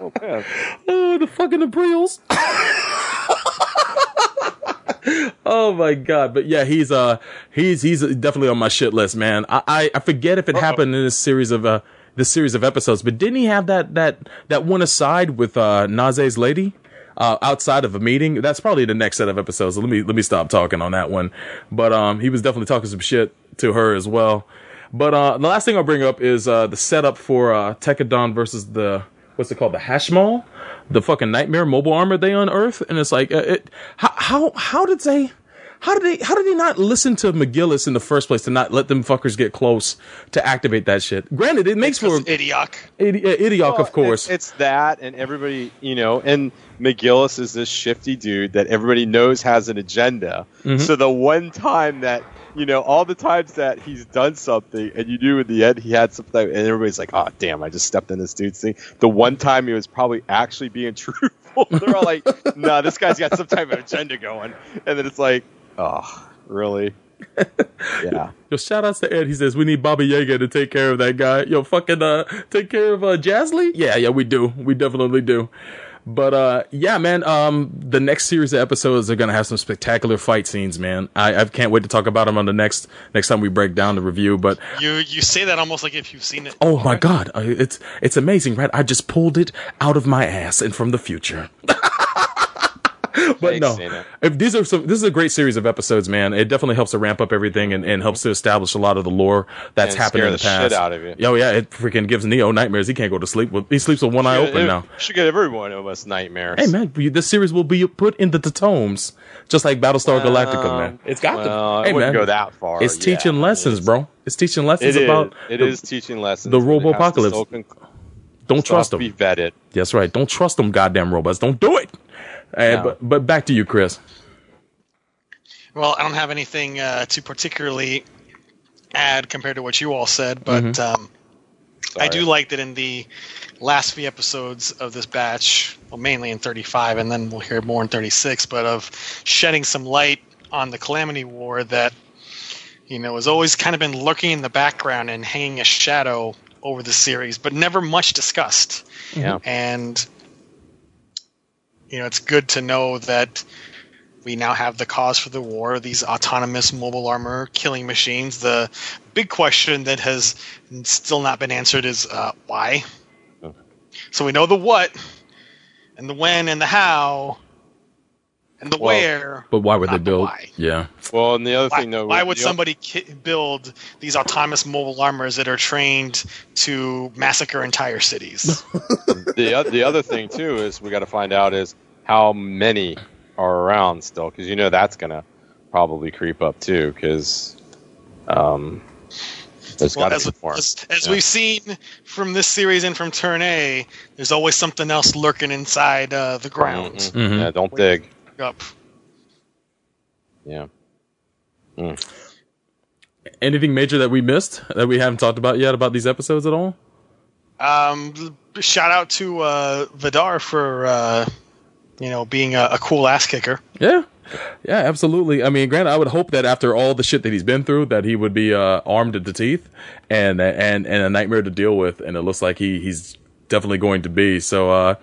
oh man. oh, the fucking Apriles. oh my god! But yeah, he's uh he's he's definitely on my shit list, man. I I, I forget if it happened in this series of uh this series of episodes, but didn't he have that that that one aside with uh Naze's lady? Uh, outside of a meeting, that's probably the next set of episodes. So let me let me stop talking on that one. But um, he was definitely talking some shit to her as well. But uh, the last thing I'll bring up is uh, the setup for uh, Tekkadan versus the what's it called, the Hashmal, the fucking nightmare mobile armor they unearth, and it's like, uh, it, how how how did they? How did they? How did they not listen to McGillis in the first place to not let them fuckers get close to activate that shit? Granted, it makes for Because Idiok. idi- uh, Idiok, of course. It's, it's that, and everybody, you know, and McGillis is this shifty dude that everybody knows has an agenda. Mm-hmm. So the one time that, you know, all the times that he's done something, and you knew in the end he had something, and everybody's like, oh, damn, I just stepped in this dude's thing. The one time he was probably actually being truthful, they're all like, nah, this guy's got some type of agenda going. And then it's like, oh, really? yeah. Yo, shout outs to Ed. He says we need Baba Yaga to take care of that guy. Yo, fucking uh, take care of uh, Jasley. Yeah, yeah, we do. We definitely do. But uh, yeah, man. Um, the next series of episodes are gonna have some spectacular fight scenes, man. I, I can't wait to talk about them on the next next time we break down the review. But You you say that almost like if you've seen it. oh my god, uh, it's it's amazing, right? I just pulled it out of my ass and from the future. but Thanks, no, if these are some, this is a great series of episodes, man. It definitely helps to ramp up everything and, and helps to establish a lot of the lore that's And happened in the the past. out of you. Oh yeah, it freaking gives Neo nightmares. He can't go to sleep. With, he sleeps with one eye open It now. Should get every one of us nightmares. Hey man, this series will be put into the tomes, just like Battlestar Galactica, man. It's got well, to. Hey man, go that far. it's Yeah, teaching lessons, bro. It's teaching lessons It is. about. It the- is teaching lessons. the it to robo-apocalypse. Don't trust them. Be vetted. That's right. Don't trust them goddamn robots. Don't do it. Uh, No. but but back to you, Chris. Well, I don't have anything uh, to particularly add compared to what you all said, but Mm-hmm. um, I do like that in the last few episodes of this batch, well, mainly in 35, and then we'll hear more in 36, but of shedding some light on the Calamity War that, you know, has always kind of been lurking in the background and hanging a shadow over the series, but never much discussed. Yeah. And, you know, it's good to know that we now have the cause for the war these autonomous mobile armor killing machines. The big question that has still not been answered is uh, why? So we know the what, and the when, and the how, and the Well, where. But why would they Not the build? Yeah. Well, and the other Why, thing though, why would somebody ki- build these autonomous mobile armors that are trained to massacre entire cities? the the other thing too is we got to find out is how many are around still because you know that's gonna probably creep up too because um there's well, got as, to be more. as, as Yeah. we've seen from this series and from Turn A, there's always something else lurking inside uh, the ground. Mhm. Mhm. Yeah, don't dig. Up. Yeah. Anything major that we missed that we haven't talked about yet about these episodes at all? Um, shout out to uh, Vidar for uh, you know being a, a cool ass kicker. Yeah. Yeah, absolutely. I mean, granted, I would hope that after all the shit that he's been through, that he would be uh, armed to the teeth and and and a nightmare to deal with. And it looks like he he's definitely going to be. So uh,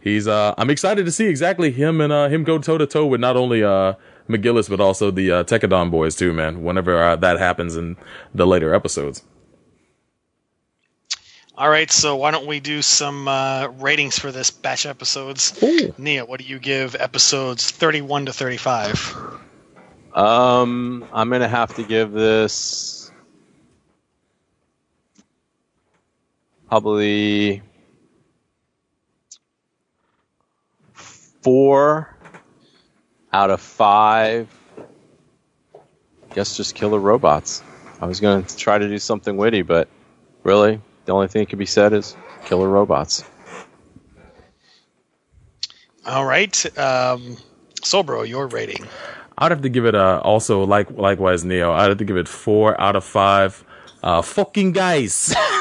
he's uh, I'm excited to see exactly him and uh, him go toe to toe with not only uh, McGillis but also the uh, Tekkadan boys too, man. Whenever uh, that happens in the later episodes. All right, so why don't we do some uh, ratings for this batch episodes? Ooh. Nia, what do you give episodes 31 to 35? Um, I'm gonna have to give this probably four out of five. Guess just killer robots. I was gonna try to do something witty, but really, the only thing that could be said is killer robots. All right, um, Soul Bro, your rating. I'd have to give it uh also like likewise Neo. I'd have to give it four out of five. Uh, fucking guys.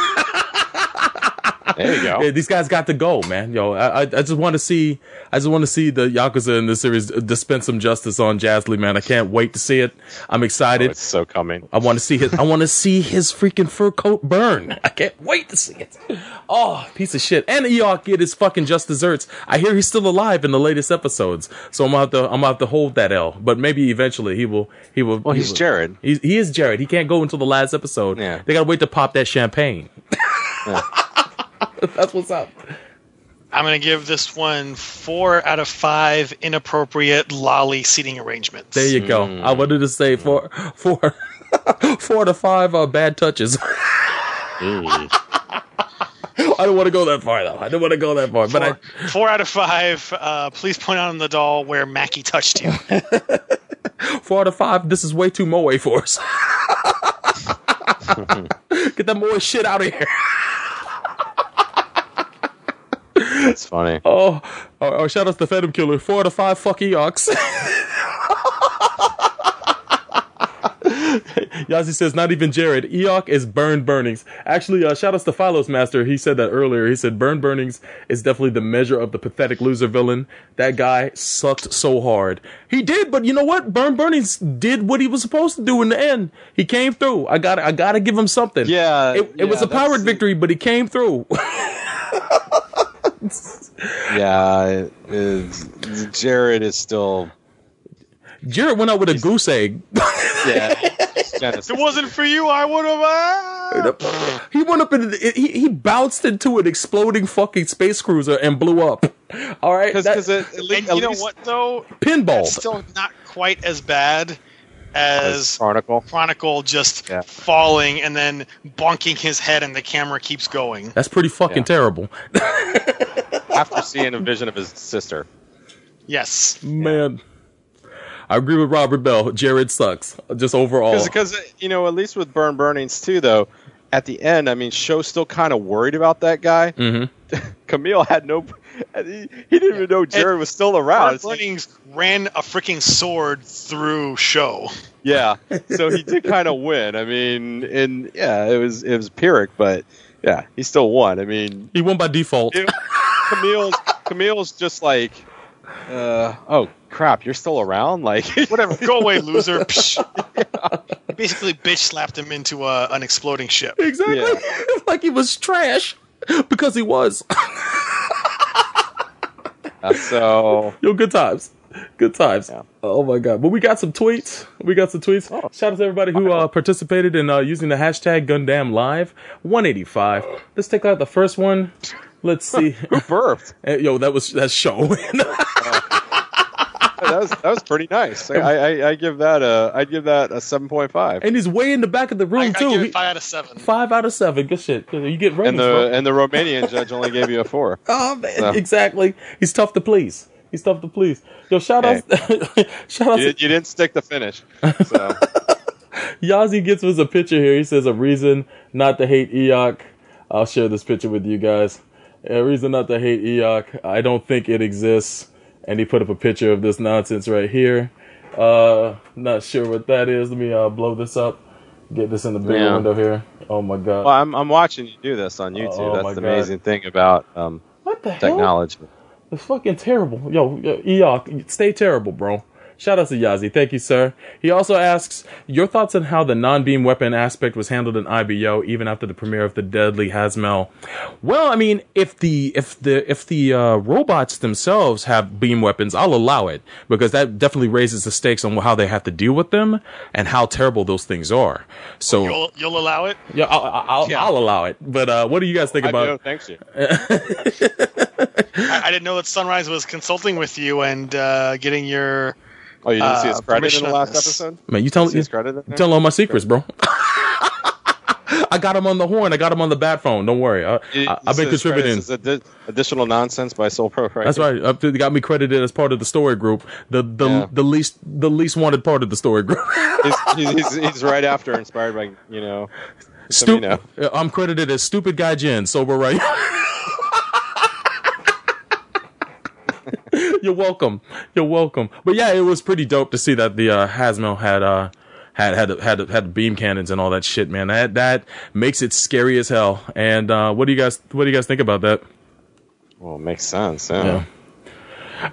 There you go. Yeah, these guys got to go, man. Yo, I, I, just want to see, I just want to see the Yakuza in this series dispense some justice on Jasley, man. I can't wait to see it. I'm Oh, excited. it's so coming. I want to see his, I want to see his freaking fur coat burn. I can't wait to see it. Oh, piece of shit. And Iok get his fucking just desserts. I hear he's still alive in the latest episodes, so I'm out to, I'm out to hold that L. But maybe eventually he will, he will. Well, he he's will- Jerid. He's, he is Jerid. He can't go until the last episode. Yeah. They gotta wait to pop that champagne. That's what's up. I'm going to give this one four out of five inappropriate lolly seating arrangements. There you go. I wanted to say four, four, four to five uh, bad touches. Mm. I don't want to go that far though. I don't want to go that far. But I, Four, four out of five. Uh, please point out on the doll where Mackie touched you. four out of five. This is way too moe for us. Get that moe shit out of here. It's funny. Oh, oh, or shout out to the Phantom Killer. Four out of five. Fuck Eox. Yazzie says, not even Jerid. Iok is Burn Bunnings. Actually, uh, shout outs to Philos Master. He said that earlier. He said Burn Bunnings is definitely the measure of the pathetic loser villain. That guy sucked so hard. He did, but you know what? Burn Bunnings did what he was supposed to do in the end. He came through. I got I gotta give him something. Yeah, It, it was a powered victory, but he came through. Yeah, it- Jerid is still. Jerid went out with a goose egg. Yeah, Genesis. If it wasn't for you, I would have. Uh... he went up and he, he bounced into an exploding fucking space cruiser and blew up. All right, because that- at, at least, you know what, though? pinball. Still not quite as bad as Chronicle. Chronicle just Yeah. falling and then bonking his head and the camera keeps going. That's pretty fucking Yeah. terrible, After seeing a vision of his sister. Yes. man. I agree with Robert Bell. Jerid sucks. Just overall. Because you know, at least with Burn Bunnings too, though, at the end, I mean, Shou's still kind of worried about that guy. Mm-hmm. Camille had no. He, he didn't even know Jerid was still around. Burn like- ran a freaking sword through Shou. yeah, so he did kind of win. I mean, and yeah, it was it was Pyrrhic, but yeah, he still won. I mean, he won by default. it, Camille's Camille's just like, uh, oh crap, you're still around, like Whatever, go away, loser. Psh. Basically, bitch slapped him into a, an exploding ship. exactly. Yeah. like he was trash because he was. So Yo, good times. Good times. Oh my god! But we got some tweets. We got some tweets. Shout out to everybody who uh, participated in uh, using the hashtag Gundam Live 185. Let's take out the first one. Let's see. Who burped? Yo, that was that's show. That was that was pretty nice. I, I, I give that a I give that a seven point five. and he's way in the back of the room I, I too. give He- it five out of seven. Five out of seven. Good shit. You get ratings, And the bro. and the Romanian judge only gave you a four. Oh man, No. exactly. He's tough to please. He's tough to please. Yo, shout out, shout out. You, to you didn't stick the finish. So Yazi gets us a picture here. He says a reason not to hate Iok. I'll share this picture with you guys. A reason not to hate Iok. I don't think it exists. And he put up a picture of this nonsense right here. Uh, not sure what that is. Let me uh, blow this up. Get this in the bigger Yeah. window here. Oh my god. well, I'm I'm watching you do this on YouTube. Oh, That's the God. amazing thing about um, what the hell? technology. It's fucking terrible. Yo, yo, Iok, stay terrible, bro. Shout out to Yazi. Thank you, sir. He also asks your thoughts on how the non-beam weapon aspect was handled in IBO, even after the premiere of the Deadly Hashmal. Well, I mean, if the if the if the uh, robots themselves have beam weapons, I'll allow it because that definitely raises the stakes on how they have to deal with them and how terrible those things are. So You'll, you'll allow it? yeah, I'll, I'll, Yeah. I'll allow it. But uh, what do you guys think I about? do, thanks you. I, I didn't know that Sunrise was consulting with you and uh, getting your. Oh, you didn't see his Uh, credit in the last this. episode? Man, you tell See his credit in there? tell all my secrets, bro. I got him on the horn. I got him on the bat phone. Don't worry. I, It- I, I've been this is credit- contributing. This is addi- additional nonsense by Soul Bro. Right That's right. Up to- They got me credited as part of the story group. The the Yeah. the least the least wanted part of the story group. He's, he's, he's, he's right after, inspired by you know. some, you Stupid. know. I'm credited as stupid guy Jen. Sober right. You're welcome. You're welcome. But yeah, it was pretty dope to see that the uh, Hashmal had uh had had had had beam cannons and all that shit, man. That that makes it scary as hell. And uh, what do you guys what do you guys think about that? Well, it makes sense. Yeah. Yeah.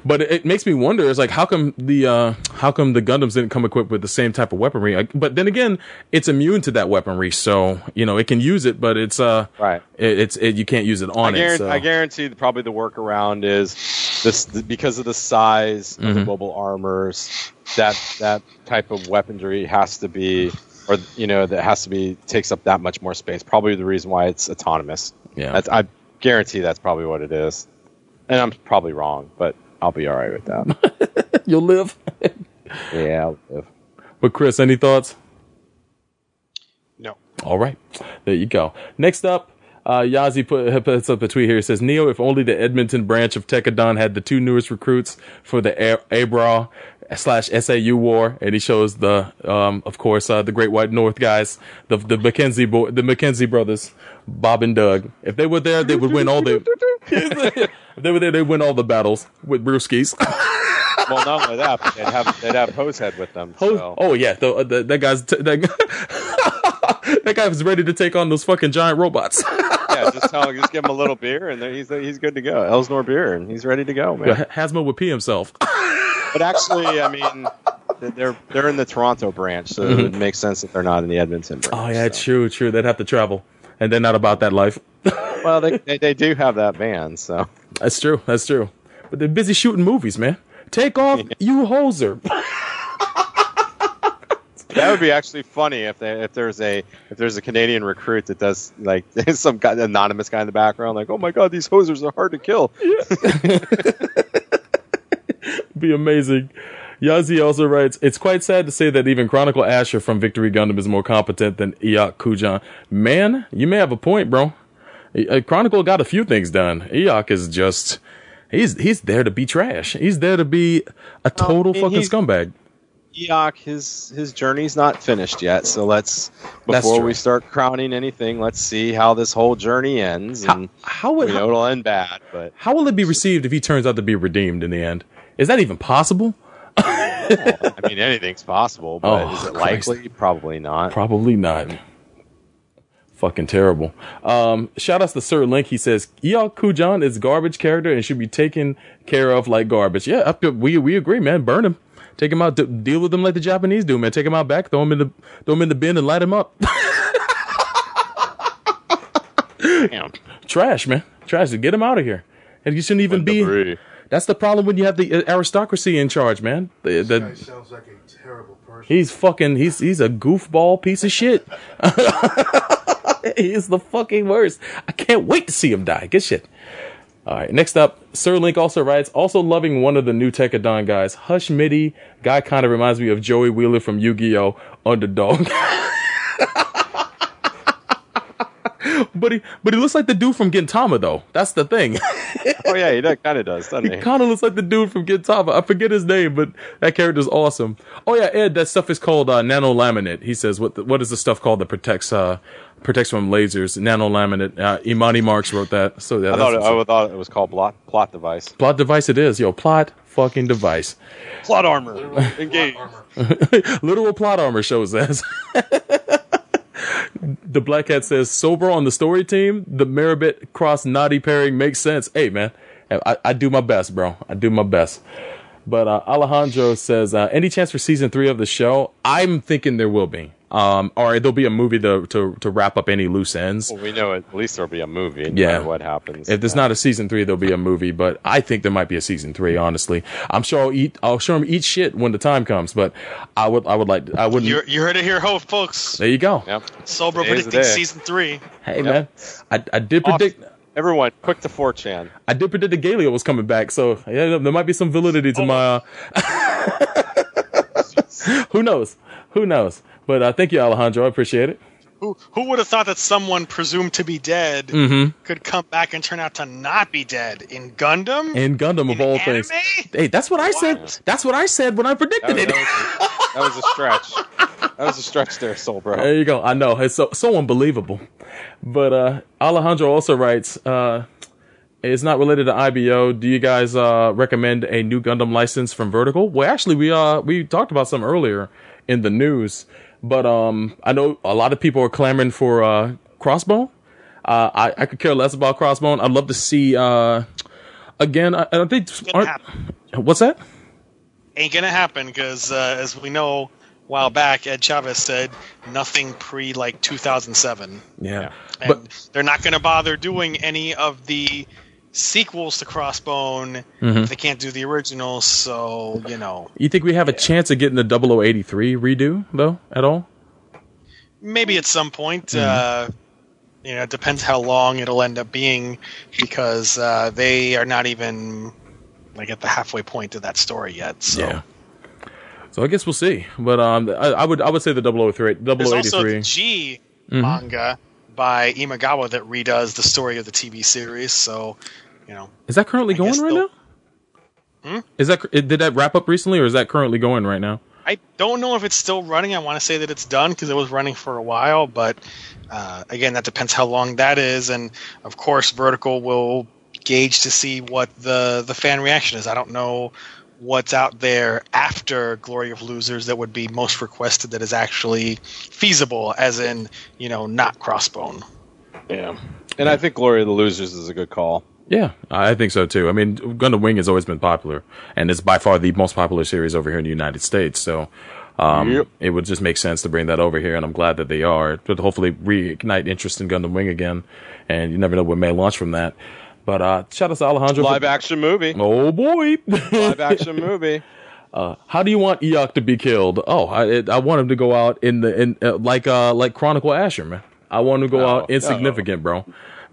But it, it makes me wonder. It's like how come the uh, how come the Gundams didn't come equipped with the same type of weaponry? Like, but then again, it's immune to that weaponry, so you know it can use it, but it's uh Right. it, it's it, you can't use it I, on it. So. I guarantee that probably the workaround is this because of the size of Mm-hmm. the mobile armors. That that type of weaponry has to be, or you know, that has to be takes up that much more space. Probably the reason why it's autonomous. Yeah. That's, I guarantee that's probably what it is, and I'm probably wrong, but I'll be all right with that. You'll live. yeah. I'll live. but Chris, any thoughts? No. All right, there you go. Next up, uh, Yazi put, puts up a tweet here. It says, Neo, if only the Edmonton branch of Tekkadan had the two newest recruits for the A- Arbrau slash SAU war. And he shows the, um, of course, uh, the Great White North guys, the, the Mackenzie boy, the Mackenzie brothers, Bob and Doug. If they were there, they would win all the, if they they'd win all the battles with Brewskis. Well, not only that, but they'd have they'd have Hosehead with them. Oh, So. oh yeah, the, the, that guy's t- that, guy- that guy was ready to take on those fucking giant robots. yeah, just tell him, just give him a little beer, and he's he's good to go. Elsinore beer, and he's ready to go, man. Hashmal would pee himself. But actually, I mean, they're they're in the Toronto branch, so it mm-hmm. would make sense that they're not in the Edmonton branch. Oh yeah, so. true, true. They'd have to travel, and they're not about that life. Well, they, they they do have that van, so That's true. That's true. But they're busy shooting movies, man. Take off, you hoser. that would be actually funny if they if there's a if there's a Canadian recruit that does like some guy, anonymous guy in the background, like, oh my god, these hosers are hard to kill. be amazing. Yazi also writes, It's quite sad to say that even Chronicle Asher from Victory Gundam is more competent than Iok Kujan. Man, you may have a point, bro. Chronicle got a few things done. Iok is just, he's he's there to be trash. He's there to be a total mean, fucking scumbag. Iok, his his journey's not finished yet, so let's before we start crowning anything, let's see how this whole journey ends, How, and how would we know it'll end bad, but how will it be received if he turns out to be redeemed in the end? Is that even possible? I mean anything's possible, but Oh, is it Christ. likely? Probably not. Probably not. Fucking terrible. Um, shout outs to Sir Link. He says, Iok Kujan is garbage character and should be taken care of like garbage. Yeah, we, we agree, man. Burn him. Take him out. D- deal with him like the Japanese do, man. Take him out back. Throw him in the, throw him in the bin and light him up. Damn. Trash, man. Trash. Get him out of here. And you shouldn't even be. That's the problem when you have the uh, aristocracy in charge, man. The, This guy sounds like a terrible person. he's fucking. He's he's a goofball piece of shit. he's the fucking worst. I can't wait to see him die. Good shit. All right, next up, Sir Link also writes, also loving one of the new Tekkadan guys. Hush Middy, guy kind of reminds me of Joey Wheeler from Yu-Gi-Oh! Underdog. but he, but he looks like the dude from Gintama though. That's the thing. Oh yeah, he kind of does, doesn't he he? kind of looks like the dude from Gintama. I forget his name, but that character's awesome. Oh yeah, Ed, that stuff is called uh, nanolaminate. He says, what the, what is the stuff called that protects uh protects from lasers? Nanolaminate. Uh, Imani Marks wrote that. So yeah, I thought, it. I thought it was called plot plot device. Plot device it is, yo. Plot fucking device. Plot armor. Engage. Literal plot armor shows us. The Black hat says, sober on the story team, the Merribit cross naughty pairing makes sense. Hey, man, I, I do my best, bro. I do my best. But uh, Alejandro says, uh, any chance for season three of the show? I'm thinking there will be. Um, or there'll be a movie to, to, to wrap up any loose ends. Well, we know at least there'll be a movie. No Yeah. what happens. If there's not a season three, there'll be a movie. But I think there might be a season three. Honestly, I'm sure I'll eat. I'll show them eat shit when the time comes. But I would. I would like. I wouldn't. You, you heard it here, ho, folks. there you go. Yep. Soul Bro Today's predicting season three. Hey man, I, I did predict. Everyone, quick to 4chan. I did predict the Gaelio was coming back. So yeah, there might be some validity to my. Uh, who knows? Who knows? But uh, thank you, Alejandro. I appreciate it. Who who would have thought that someone presumed to be dead Mm-hmm. could come back and turn out to not be dead in Gundam? And Gundam of all anime? things. Hey, that's what I said. That's what I said when I That predicted was, it. that was a, that was a stretch. That was a stretch there, Soul Bro. There you go. I know it's so so unbelievable. But uh, Alejandro also writes, uh, "It's not related to IBO. Do you guys uh, recommend a new Gundam license from Vertical?" Well, actually, we uh we talked about some earlier in the news, but um, I know a lot of people are clamoring for uh, Crossbone. Uh, I I could care less about Crossbone. I'd love to see uh again. I, I don't think aren't- what's that? Ain't gonna happen because, uh, as we know, a while back, Ed Chavez said nothing pre like 2007, Yeah, and but they're not gonna bother doing any of the sequels to Crossbone. Mm-hmm. They can't do the original. So you know, you think we have a chance of getting the 0083 redo though at all? maybe at some point. Mm-hmm. Uh, you know, it depends how long it'll end up being because uh, they are not even like at the halfway point of that story yet. So Yeah. So I guess we'll see. But um, I, I would I would say the 003, there's also the G Mm-hmm. manga by Imagawa that redoes the story of the TV series. So you know, Is that currently I going right they'll- now? Is that did that wrap up recently, or is that currently going right now? I don't know if it's still running. I want to say that it's done because it was running for a while, but uh, again, that depends how long that is, and of course, Vertical will gauge to see what the the fan reaction is. I don't know what's out there after Glory of Losers that would be most requested that is actually feasible, as in you know not Crossbone. Yeah. And I think Glory of the Losers is a good call. Yeah, I think so too. I mean, Gundam Wing has always been popular, and it's by far the most popular series over here in the United States. So. Um, Yep. It would just make sense to bring that over here, and I'm glad that they are. But hopefully, reignite interest in Gundam Wing again, and you never know what may launch from that. But uh, shout out to Alejandro. for- Live action movie. oh boy! Live action movie. How do you want Iok to be killed? Oh, I it, I want him to go out in the in uh, like uh like Chronicle Asher, man. I want him to go No, out insignificant, bro.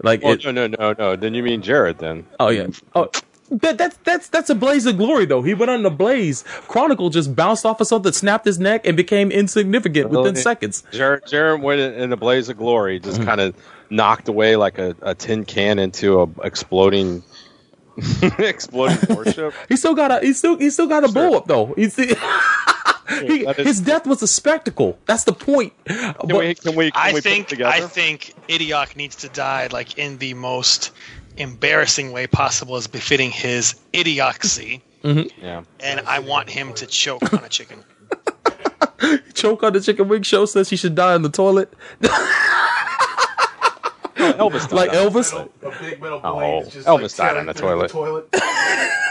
Like Well, it, no, no, no, no. Then you mean Jerid? Then oh yeah. Oh, that, that's that's that's a blaze of glory though. He went on the blaze. Chronicle just bounced off of something, snapped his neck, and became insignificant within Really? seconds. Jerid, Jerid went in, a blaze of glory, just Mm-hmm. kind of knocked away like a, a tin can into a exploding, exploding warship. He still got a he still he still got a blow up though. He's he, that is- his death was a spectacle. That's the point. Can But- we? Can we? Can I we put it think together? I think Idiok needs to die like in the most embarrassing way possible as befitting his idiocy, mm-hmm. Yeah. and I want him to choke on a chicken. choke on the chicken wing show says he should die in the toilet. Elvis. died like Elvis. A big metal Oh, blade is just Elvis like died tearing on the through toilet. it's like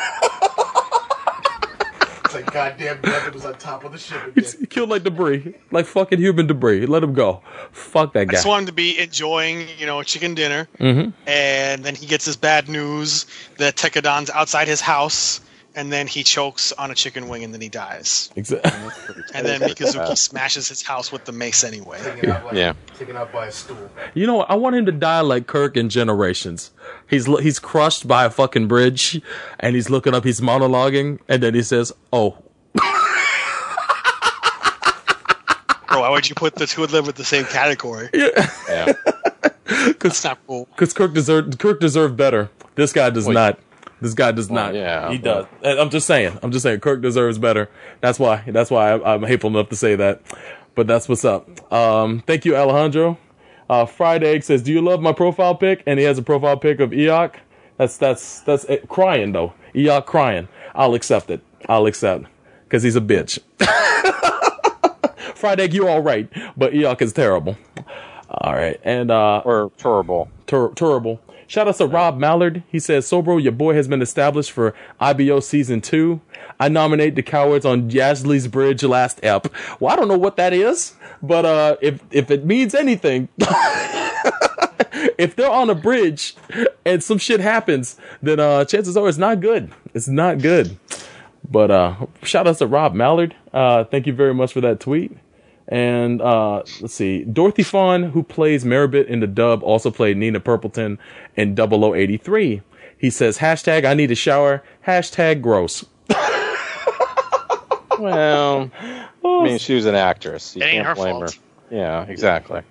goddamn weapon was on top of the ship again. He's killed like debris, like fucking human debris. Let him go. Fuck that guy. I just guy. want him to be enjoying, you know, chicken dinner, Mhm. and then he gets this bad news that Tekkadan's outside his house, and then he chokes on a chicken wing, and then he dies. Exactly. And then Mikazuki smashes his house with the mace anyway. Taken Yeah. Taken out by a stool. You know. I want him to die like Kirk in Generations. He's he's crushed by a fucking bridge, and he's looking up. He's monologuing, and then he says, "Oh, Bro, why would you put the two of them in the same category? Yeah. That's not cool. because Kirk deserved Kirk deserved better. This guy does Wait. not. This guy does Well, not. yeah, he does. I'm just saying. I'm just saying. Kirk deserves better. That's why. That's why I, I'm hateful enough to say that. But that's what's up. Um, thank you, Alejandro. Uh, Fried Egg says, "Do you love my profile pic?" And he has a profile pic of Iok. That's that's that's it. crying though. Iok crying. I'll accept it. I'll accept because he's a bitch. Friday, Egg, you're all right, but Iok is terrible. All right, and uh, Or terrible. ter- terrible. Shout out to Rob Mallard. He says, Soul Bro, your boy has been established for IBO season two. I nominate the cowards on Jasley's Bridge last ep. Well, I don't know what that is, but uh, if if it means anything, if they're on a bridge and some shit happens, then uh, chances are it's not good. It's not good. But uh, shout out to Rob Mallard. Uh, thank you very much for that tweet. And uh, let's see, Dorothy Fahn, who plays Merribit in the dub, also played Nina Purpleton in 0083. He says, hashtag I need a shower, hashtag gross. Well, I mean, she was an actress. You It ain't can't her blame fault. her. Yeah, exactly.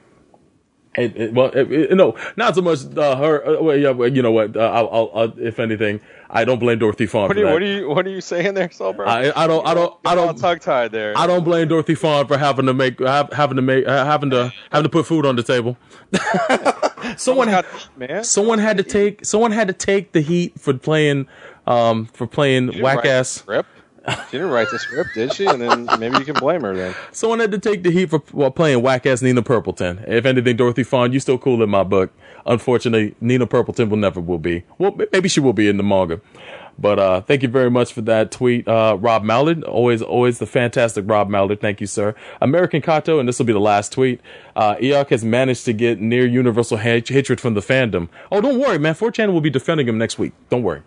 It, it, well, it, no, not so much uh, her. Uh, well, yeah, well, you know what? Uh, I'll, I'll, I'll, if anything, I don't blame Dorothy Fahn What for are you, that. what are you, what are you saying there, Solberg? I, I don't, I don't, I don't, tongue tied there. I don't blame Dorothy Fahn for having to make, having to make, having to, having to put food on the table. someone had, man. someone had to take, someone had to take the heat for playing, um, for playing whack ass. She didn't write the script, did she? And then maybe you can blame her then. Someone had to take the heat for playing whack ass Nina Purpleton. If anything, Dorothy Fahn, you still cool in my book. Unfortunately, Nina Purpleton will never will be. Well, maybe she will be in the manga. But uh, thank you very much for that tweet, uh, Rob Mallard. Always, always the fantastic Rob Mallard. Thank you, sir. American Kato, and this will be the last tweet. Uh, has managed to get near universal ha- hatred from the fandom. Oh, don't worry, man. 4chan will be defending him next week. Don't worry.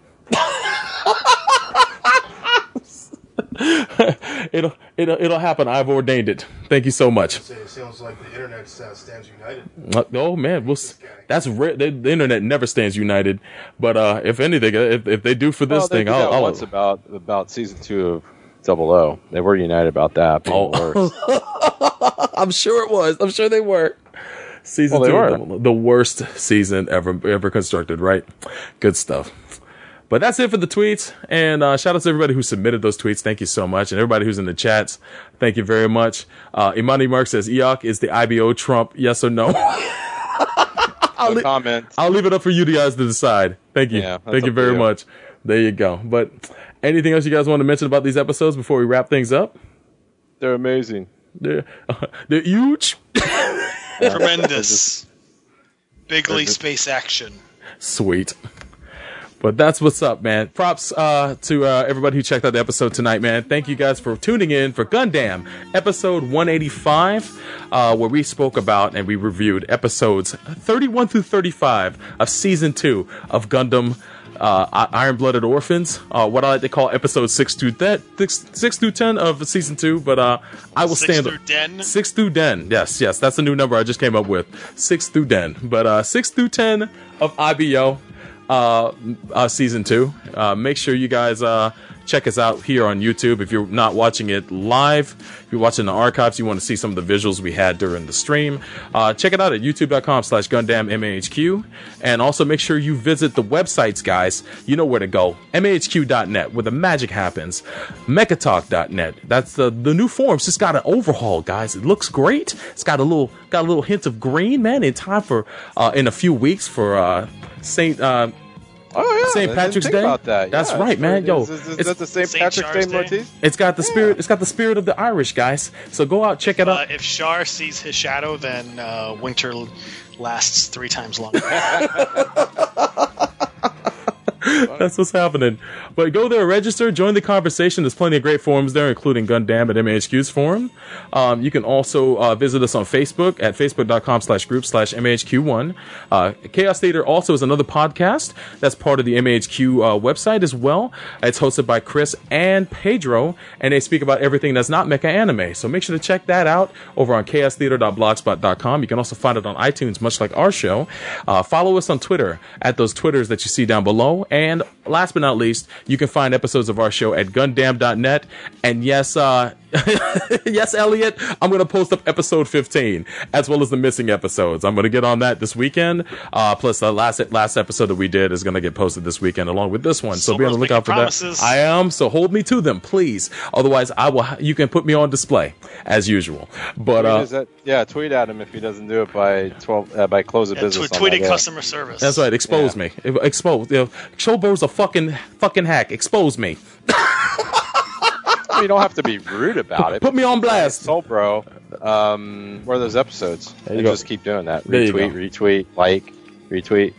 It'll, it'll, it'll happen. I've ordained it. Thank you so much. It sounds like the internet sounds- stands united. Uh, Oh man, we'll, that's rare. The, the internet never stands united. But uh, if anything, if, if they do for this well, they thing, did I'll, that I'll about about season two of Double O. They were united about that. Oh. I'm sure it was. I'm sure they were. Season Well, they two, were. the, the worst season ever ever constructed. Right? Good stuff. But that's it for the tweets. And uh, shout out to everybody who submitted those tweets. Thank you so much. And everybody who's in the chats, thank you very much. Uh, Imani Mark says, Iok is the IBO Trump, yes or no? I'll, No le- comment. I'll leave it up for you guys to decide. Thank you. Yeah, Thank you very you. much. There you go. But anything else you guys want to mention about these episodes before we wrap things up? They're amazing. They're, they're huge. Tremendous. Bigly space action. Sweet. But that's what's up, man. Props uh, to uh, everybody who checked out the episode tonight, man. Thank you guys for tuning in for Gundam episode 185, uh, where we spoke about and we reviewed episodes 31 through 35 of season two of Gundam. Uh, Iron Blooded Orphans, uh, what I like to call episode six through that six, six through ten of season two, but uh, I will Six stand through den. Six through den. Yes, yes, that's a new number I just came up with. Six through den. But uh, six through ten of IBO uh, uh, season two. Uh, make sure you guys uh, check us out here on YouTube. If you're not watching it live, if you're watching the archives, you want to see some of the visuals we had during the stream. Uh, check it out at youtube.com slash Gundam MAHQ. And also make sure you visit the websites, guys. You know where to go. MAHQ.net, where the magic happens. Mechatalk.net. That's the, the new forums. Just got an overhaul, guys. It looks great. It's got a little got a little hint of green, man, in time for uh, in a few weeks for uh, Saint uh, Oh yeah, St. Patrick's Day? About that. That's Yeah, right, man. Yo, is, is, is that the St. Saint Patrick's Charles Day Day? motif? It's got the spirit. It's got the spirit of the Irish, guys. So go out, check it Uh, out. if Char sees his shadow, then uh, winter lasts three times longer. That's what's happening. But go there, register, join the conversation. There's plenty of great forums there, including Gundam at MAHQ's forum. Um, you can also uh, visit us on Facebook at facebook.com slash group slash MAHQ1. Uh, Chaos Theater also is another podcast that's part of the MAHQ uh, website as well. It's hosted by Chris and Pedro, and they speak about everything that's not mecha anime. So make sure to check that out over on chaostheater.blogspot.com. You can also find it on iTunes, much like our show. Uh, follow us on Twitter at those Twitters that you see down below. And last but not least, you can find episodes of our show at gundam.net. And yes, uh, yes, Elliot, I'm going to post up episode 15 as well as the missing episodes. I'm going to get on that this weekend. Uh, plus, the last last episode that we did is going to get posted this weekend along with this one. So be on the lookout for making that. I am. So hold me to them, please. Otherwise, I will. You can put me on display as usual. But Tweet uh, is that- yeah, tweet at him if he doesn't do it by twelve uh, by close of Yeah, business. tw- on that tweeting customer service. that's right. Expose Yeah. me. Expose. You know, Showbo's a fucking fucking hack. Expose me. I mean, you don't have to be rude about it. Put me on blast. Soul Bro, um, where are those episodes? There you go. just keep doing that. There you Retweet, retweet, like, retweet.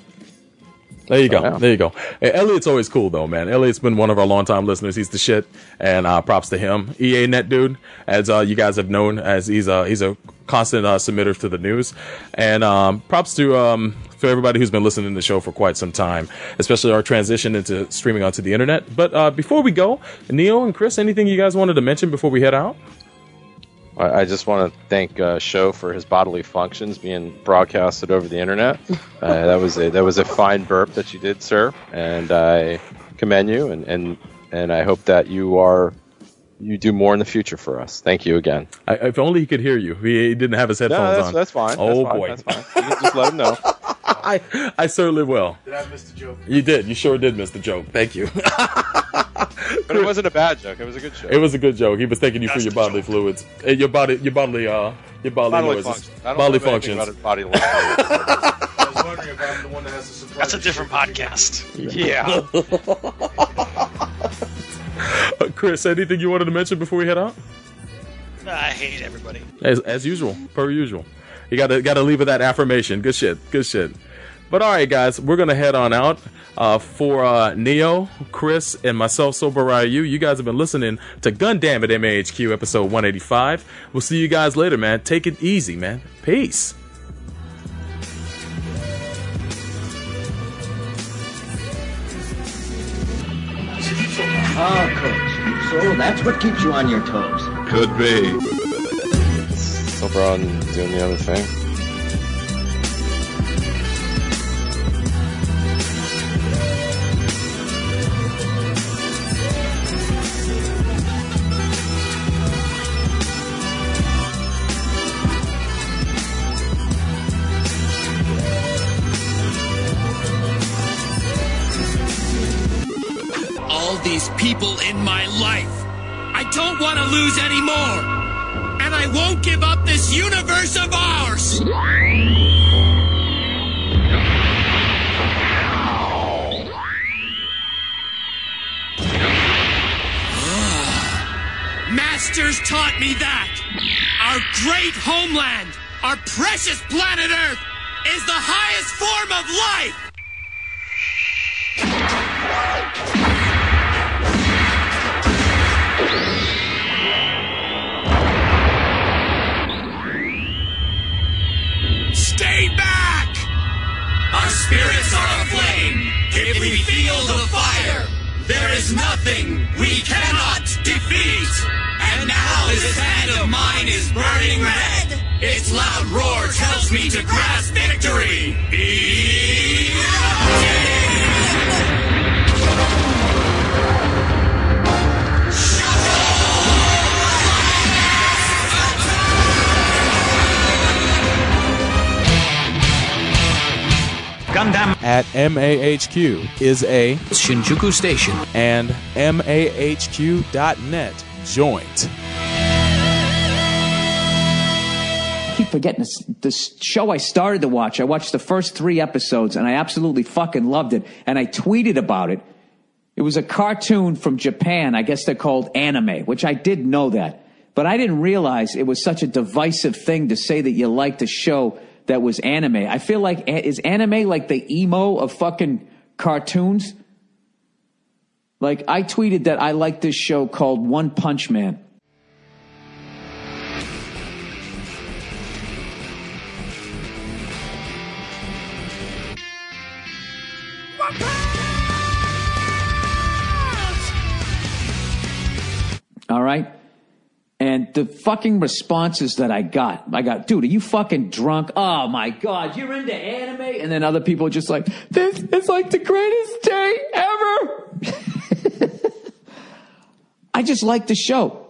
There you go. There you go. Hey, Elliot's always cool though, man. Elliot's been one of our longtime listeners. He's the shit, and uh, props to him. EA Net dude, as uh, you guys have known, as he's a he's a constant uh, submitter to the news, and um, props to um, to everybody who's been listening to the show for quite some time, especially our transition into streaming onto the internet. But uh, before we go, Neil and Chris, anything you guys wanted to mention before we head out? I, I just want to thank uh, Shou for his bodily functions being broadcasted over the internet. Uh, that was a that was a fine burp that you did, sir, and I commend you, and and and I hope that you are you do more in the future for us. Thank you again. I, if only he could hear you. He, he didn't have his No, headphones that's, on. that's fine. Oh That's fine. boy, that's fine. You just let him know. I I certainly will. Did I miss the joke? You did. You sure did miss the joke. Thank you. But it wasn't a bad joke. It was a good joke. It was a good joke. He was thanking you for your bodily joke. fluids, Uh, your body, your bodily, uh, your bodily, bodily noises, functions. I don't bodily know anything functions. about bodily. I was wondering if I'm the one that has to supply. That's a different sugar. podcast. yeah. Uh, Chris, anything you wanted to mention before we head out? I hate everybody. As, as usual, per usual. You gotta gotta leave with that affirmation. Good shit. Good shit. But all right, guys, we're gonna head on out. Uh, for uh, Neo, Chris, and myself, Sober Ryu, you guys have been listening to Gundam at MAHQ episode 185. We'll see you guys later, man. Take it easy, man. Peace. Ah, coach. So that's what keeps you on your toes. Could be. So Braun doing the other thing. Me that our great homeland, our precious planet Earth, is the highest form of life. Stay back! Our spirits are aflame. If we feel the fire, there is nothing we cannot defeat. And now this hand of mine is burning red. Its loud roar tells me to grasp victory. Be Gundam at MAHQ is a Shinjuku Station. and MAHQ.net joint. Keep forgetting this, this show I started to watch. I watched the first three episodes and I absolutely fucking loved it. And I tweeted about it. It was a cartoon from Japan. I guess they're called anime, which I did know that. But I didn't realize it was such a divisive thing to say that you liked a show that was anime. I feel like, is anime like the emo of fucking cartoons? Like, I tweeted that I like this show called One Punch Man. All right. And the fucking responses that I got, I got, dude, are you fucking drunk? Oh my God, you're into anime? And then other people just like, this is like the greatest day ever. I just like the show.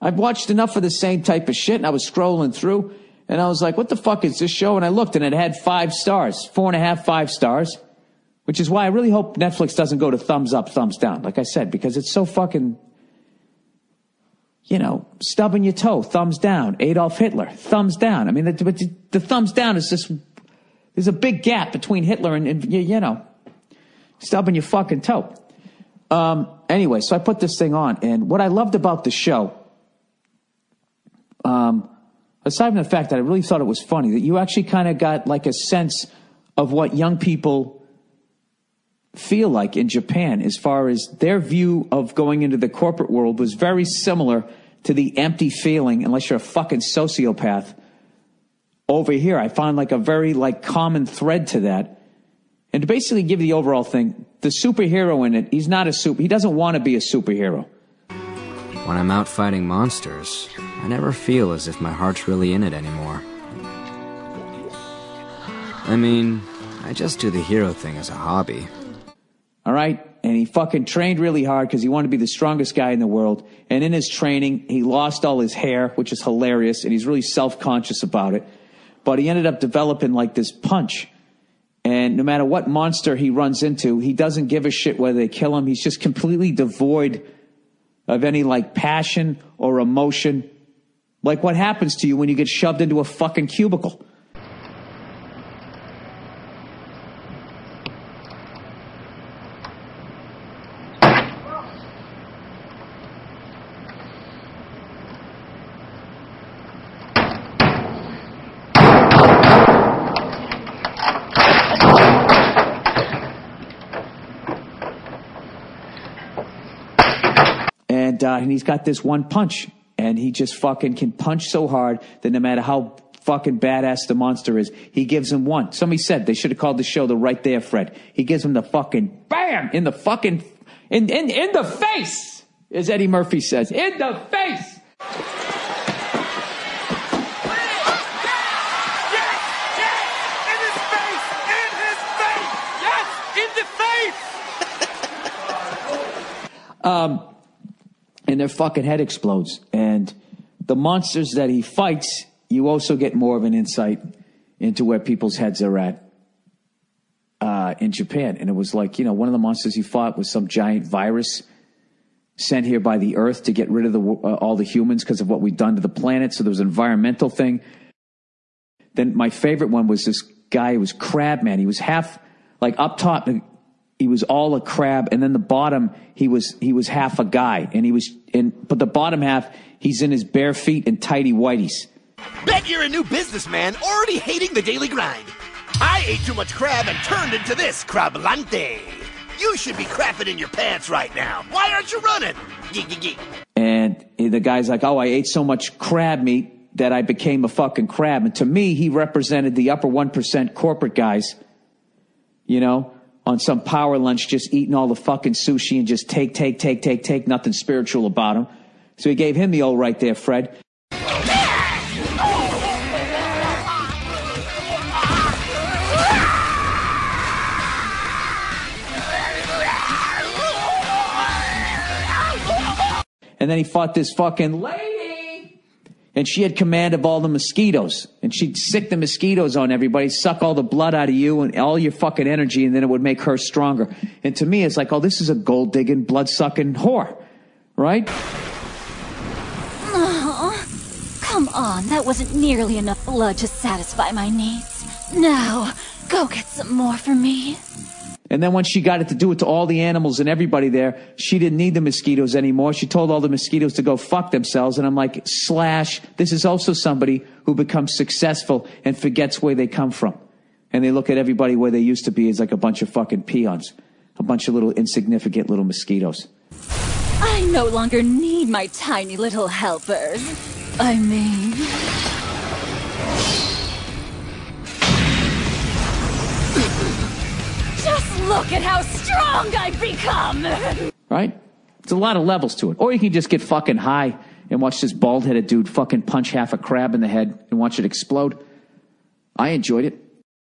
I've watched enough of the same type of shit and I was scrolling through and I was like, what the fuck is this show? And I looked and it had five stars, four and a half, five stars, which is why I really hope Netflix doesn't go to thumbs up, thumbs down, like I said, because it's so fucking you know, stubbing your toe, thumbs down. Adolf Hitler, thumbs down. I mean, the, the, the thumbs down is just, there's a big gap between Hitler and, and you, you know, stubbing your fucking toe. Um, anyway, so I put this thing on, and what I loved about the show, um, aside from the fact that I really thought it was funny, that you actually kind of got like a sense of what young people feel like in Japan as far as their view of going into the corporate world was very similar to the empty feeling, unless you're a fucking sociopath. Over here, I found like a very like common thread to that. And to basically give the overall thing, the superhero in it, he's not a super, he doesn't want to be a superhero. When I'm out fighting monsters, I never feel as if my heart's really in it anymore. I mean, I just do the hero thing as a hobby. All right. And he fucking trained really hard because he wanted to be the strongest guy in the world. And in his training, he lost all his hair, which is hilarious. And he's really self conscious about it. But he ended up developing like this punch. And no matter what monster he runs into, he doesn't give a shit whether they kill him. He's just completely devoid of any like passion or emotion. Like what happens to you when you get shoved into a fucking cubicle. and uh, and he's got this one punch, and he just fucking can punch so hard that no matter how fucking badass the monster is, he gives him one. Somebody said they should have called the show the right there, Fred. He gives him the fucking bam in the fucking in in in the face, as Eddie Murphy says, in the face. In his face. Yes, in the face. Um, and their fucking head explodes. And the monsters that he fights, you also get more of an insight into where people's heads are at uh, in Japan. And it was like, you know, one of the monsters he fought was some giant virus sent here by the Earth to get rid of the, uh, all the humans because of what we've done to the planet. So there was an environmental thing. Then my favorite one was this guy who was Crab Man. He was half, like up top, he was all a crab, and then the bottom he was he was half a guy, and he was in but the bottom half he's in his bare feet and tidy whiteys. Bet you're a new businessman already hating the daily grind. I ate too much crab and turned into this crablante. You should be crapping in your pants right now. Why aren't you running? Gee, gee, gee. And the guy's like, "Oh, I ate so much crab meat that I became a fucking crab." And to me, he represented the upper one percent corporate guys. You know, on some power lunch, just eating all the fucking sushi and just take, take, take, take, take, nothing spiritual about him. So he gave him the old right there, Fred. And then he fought this fucking lady. And she had command of all the mosquitoes. And she'd sick the mosquitoes on everybody, suck all the blood out of you and all your fucking energy, and then it would make her stronger. And to me, it's like, oh, this is a gold digging, blood sucking whore. Right? Oh, come on, that wasn't nearly enough blood to satisfy my needs. Now, go get some more for me. And then once she got it to do it to all the animals and everybody there, she didn't need the mosquitoes anymore. She told all the mosquitoes to go fuck themselves. And I'm like, slash, this is also somebody who becomes successful and forgets where they come from. And they look at everybody where they used to be as like a bunch of fucking peons. a bunch of little insignificant little mosquitoes. I no longer need my tiny little helpers. I mean. Look at how strong I've become! right? It's a lot of levels to it. Or you can just get fucking high and watch this bald headed dude fucking punch half a crab in the head and watch it explode. I enjoyed it.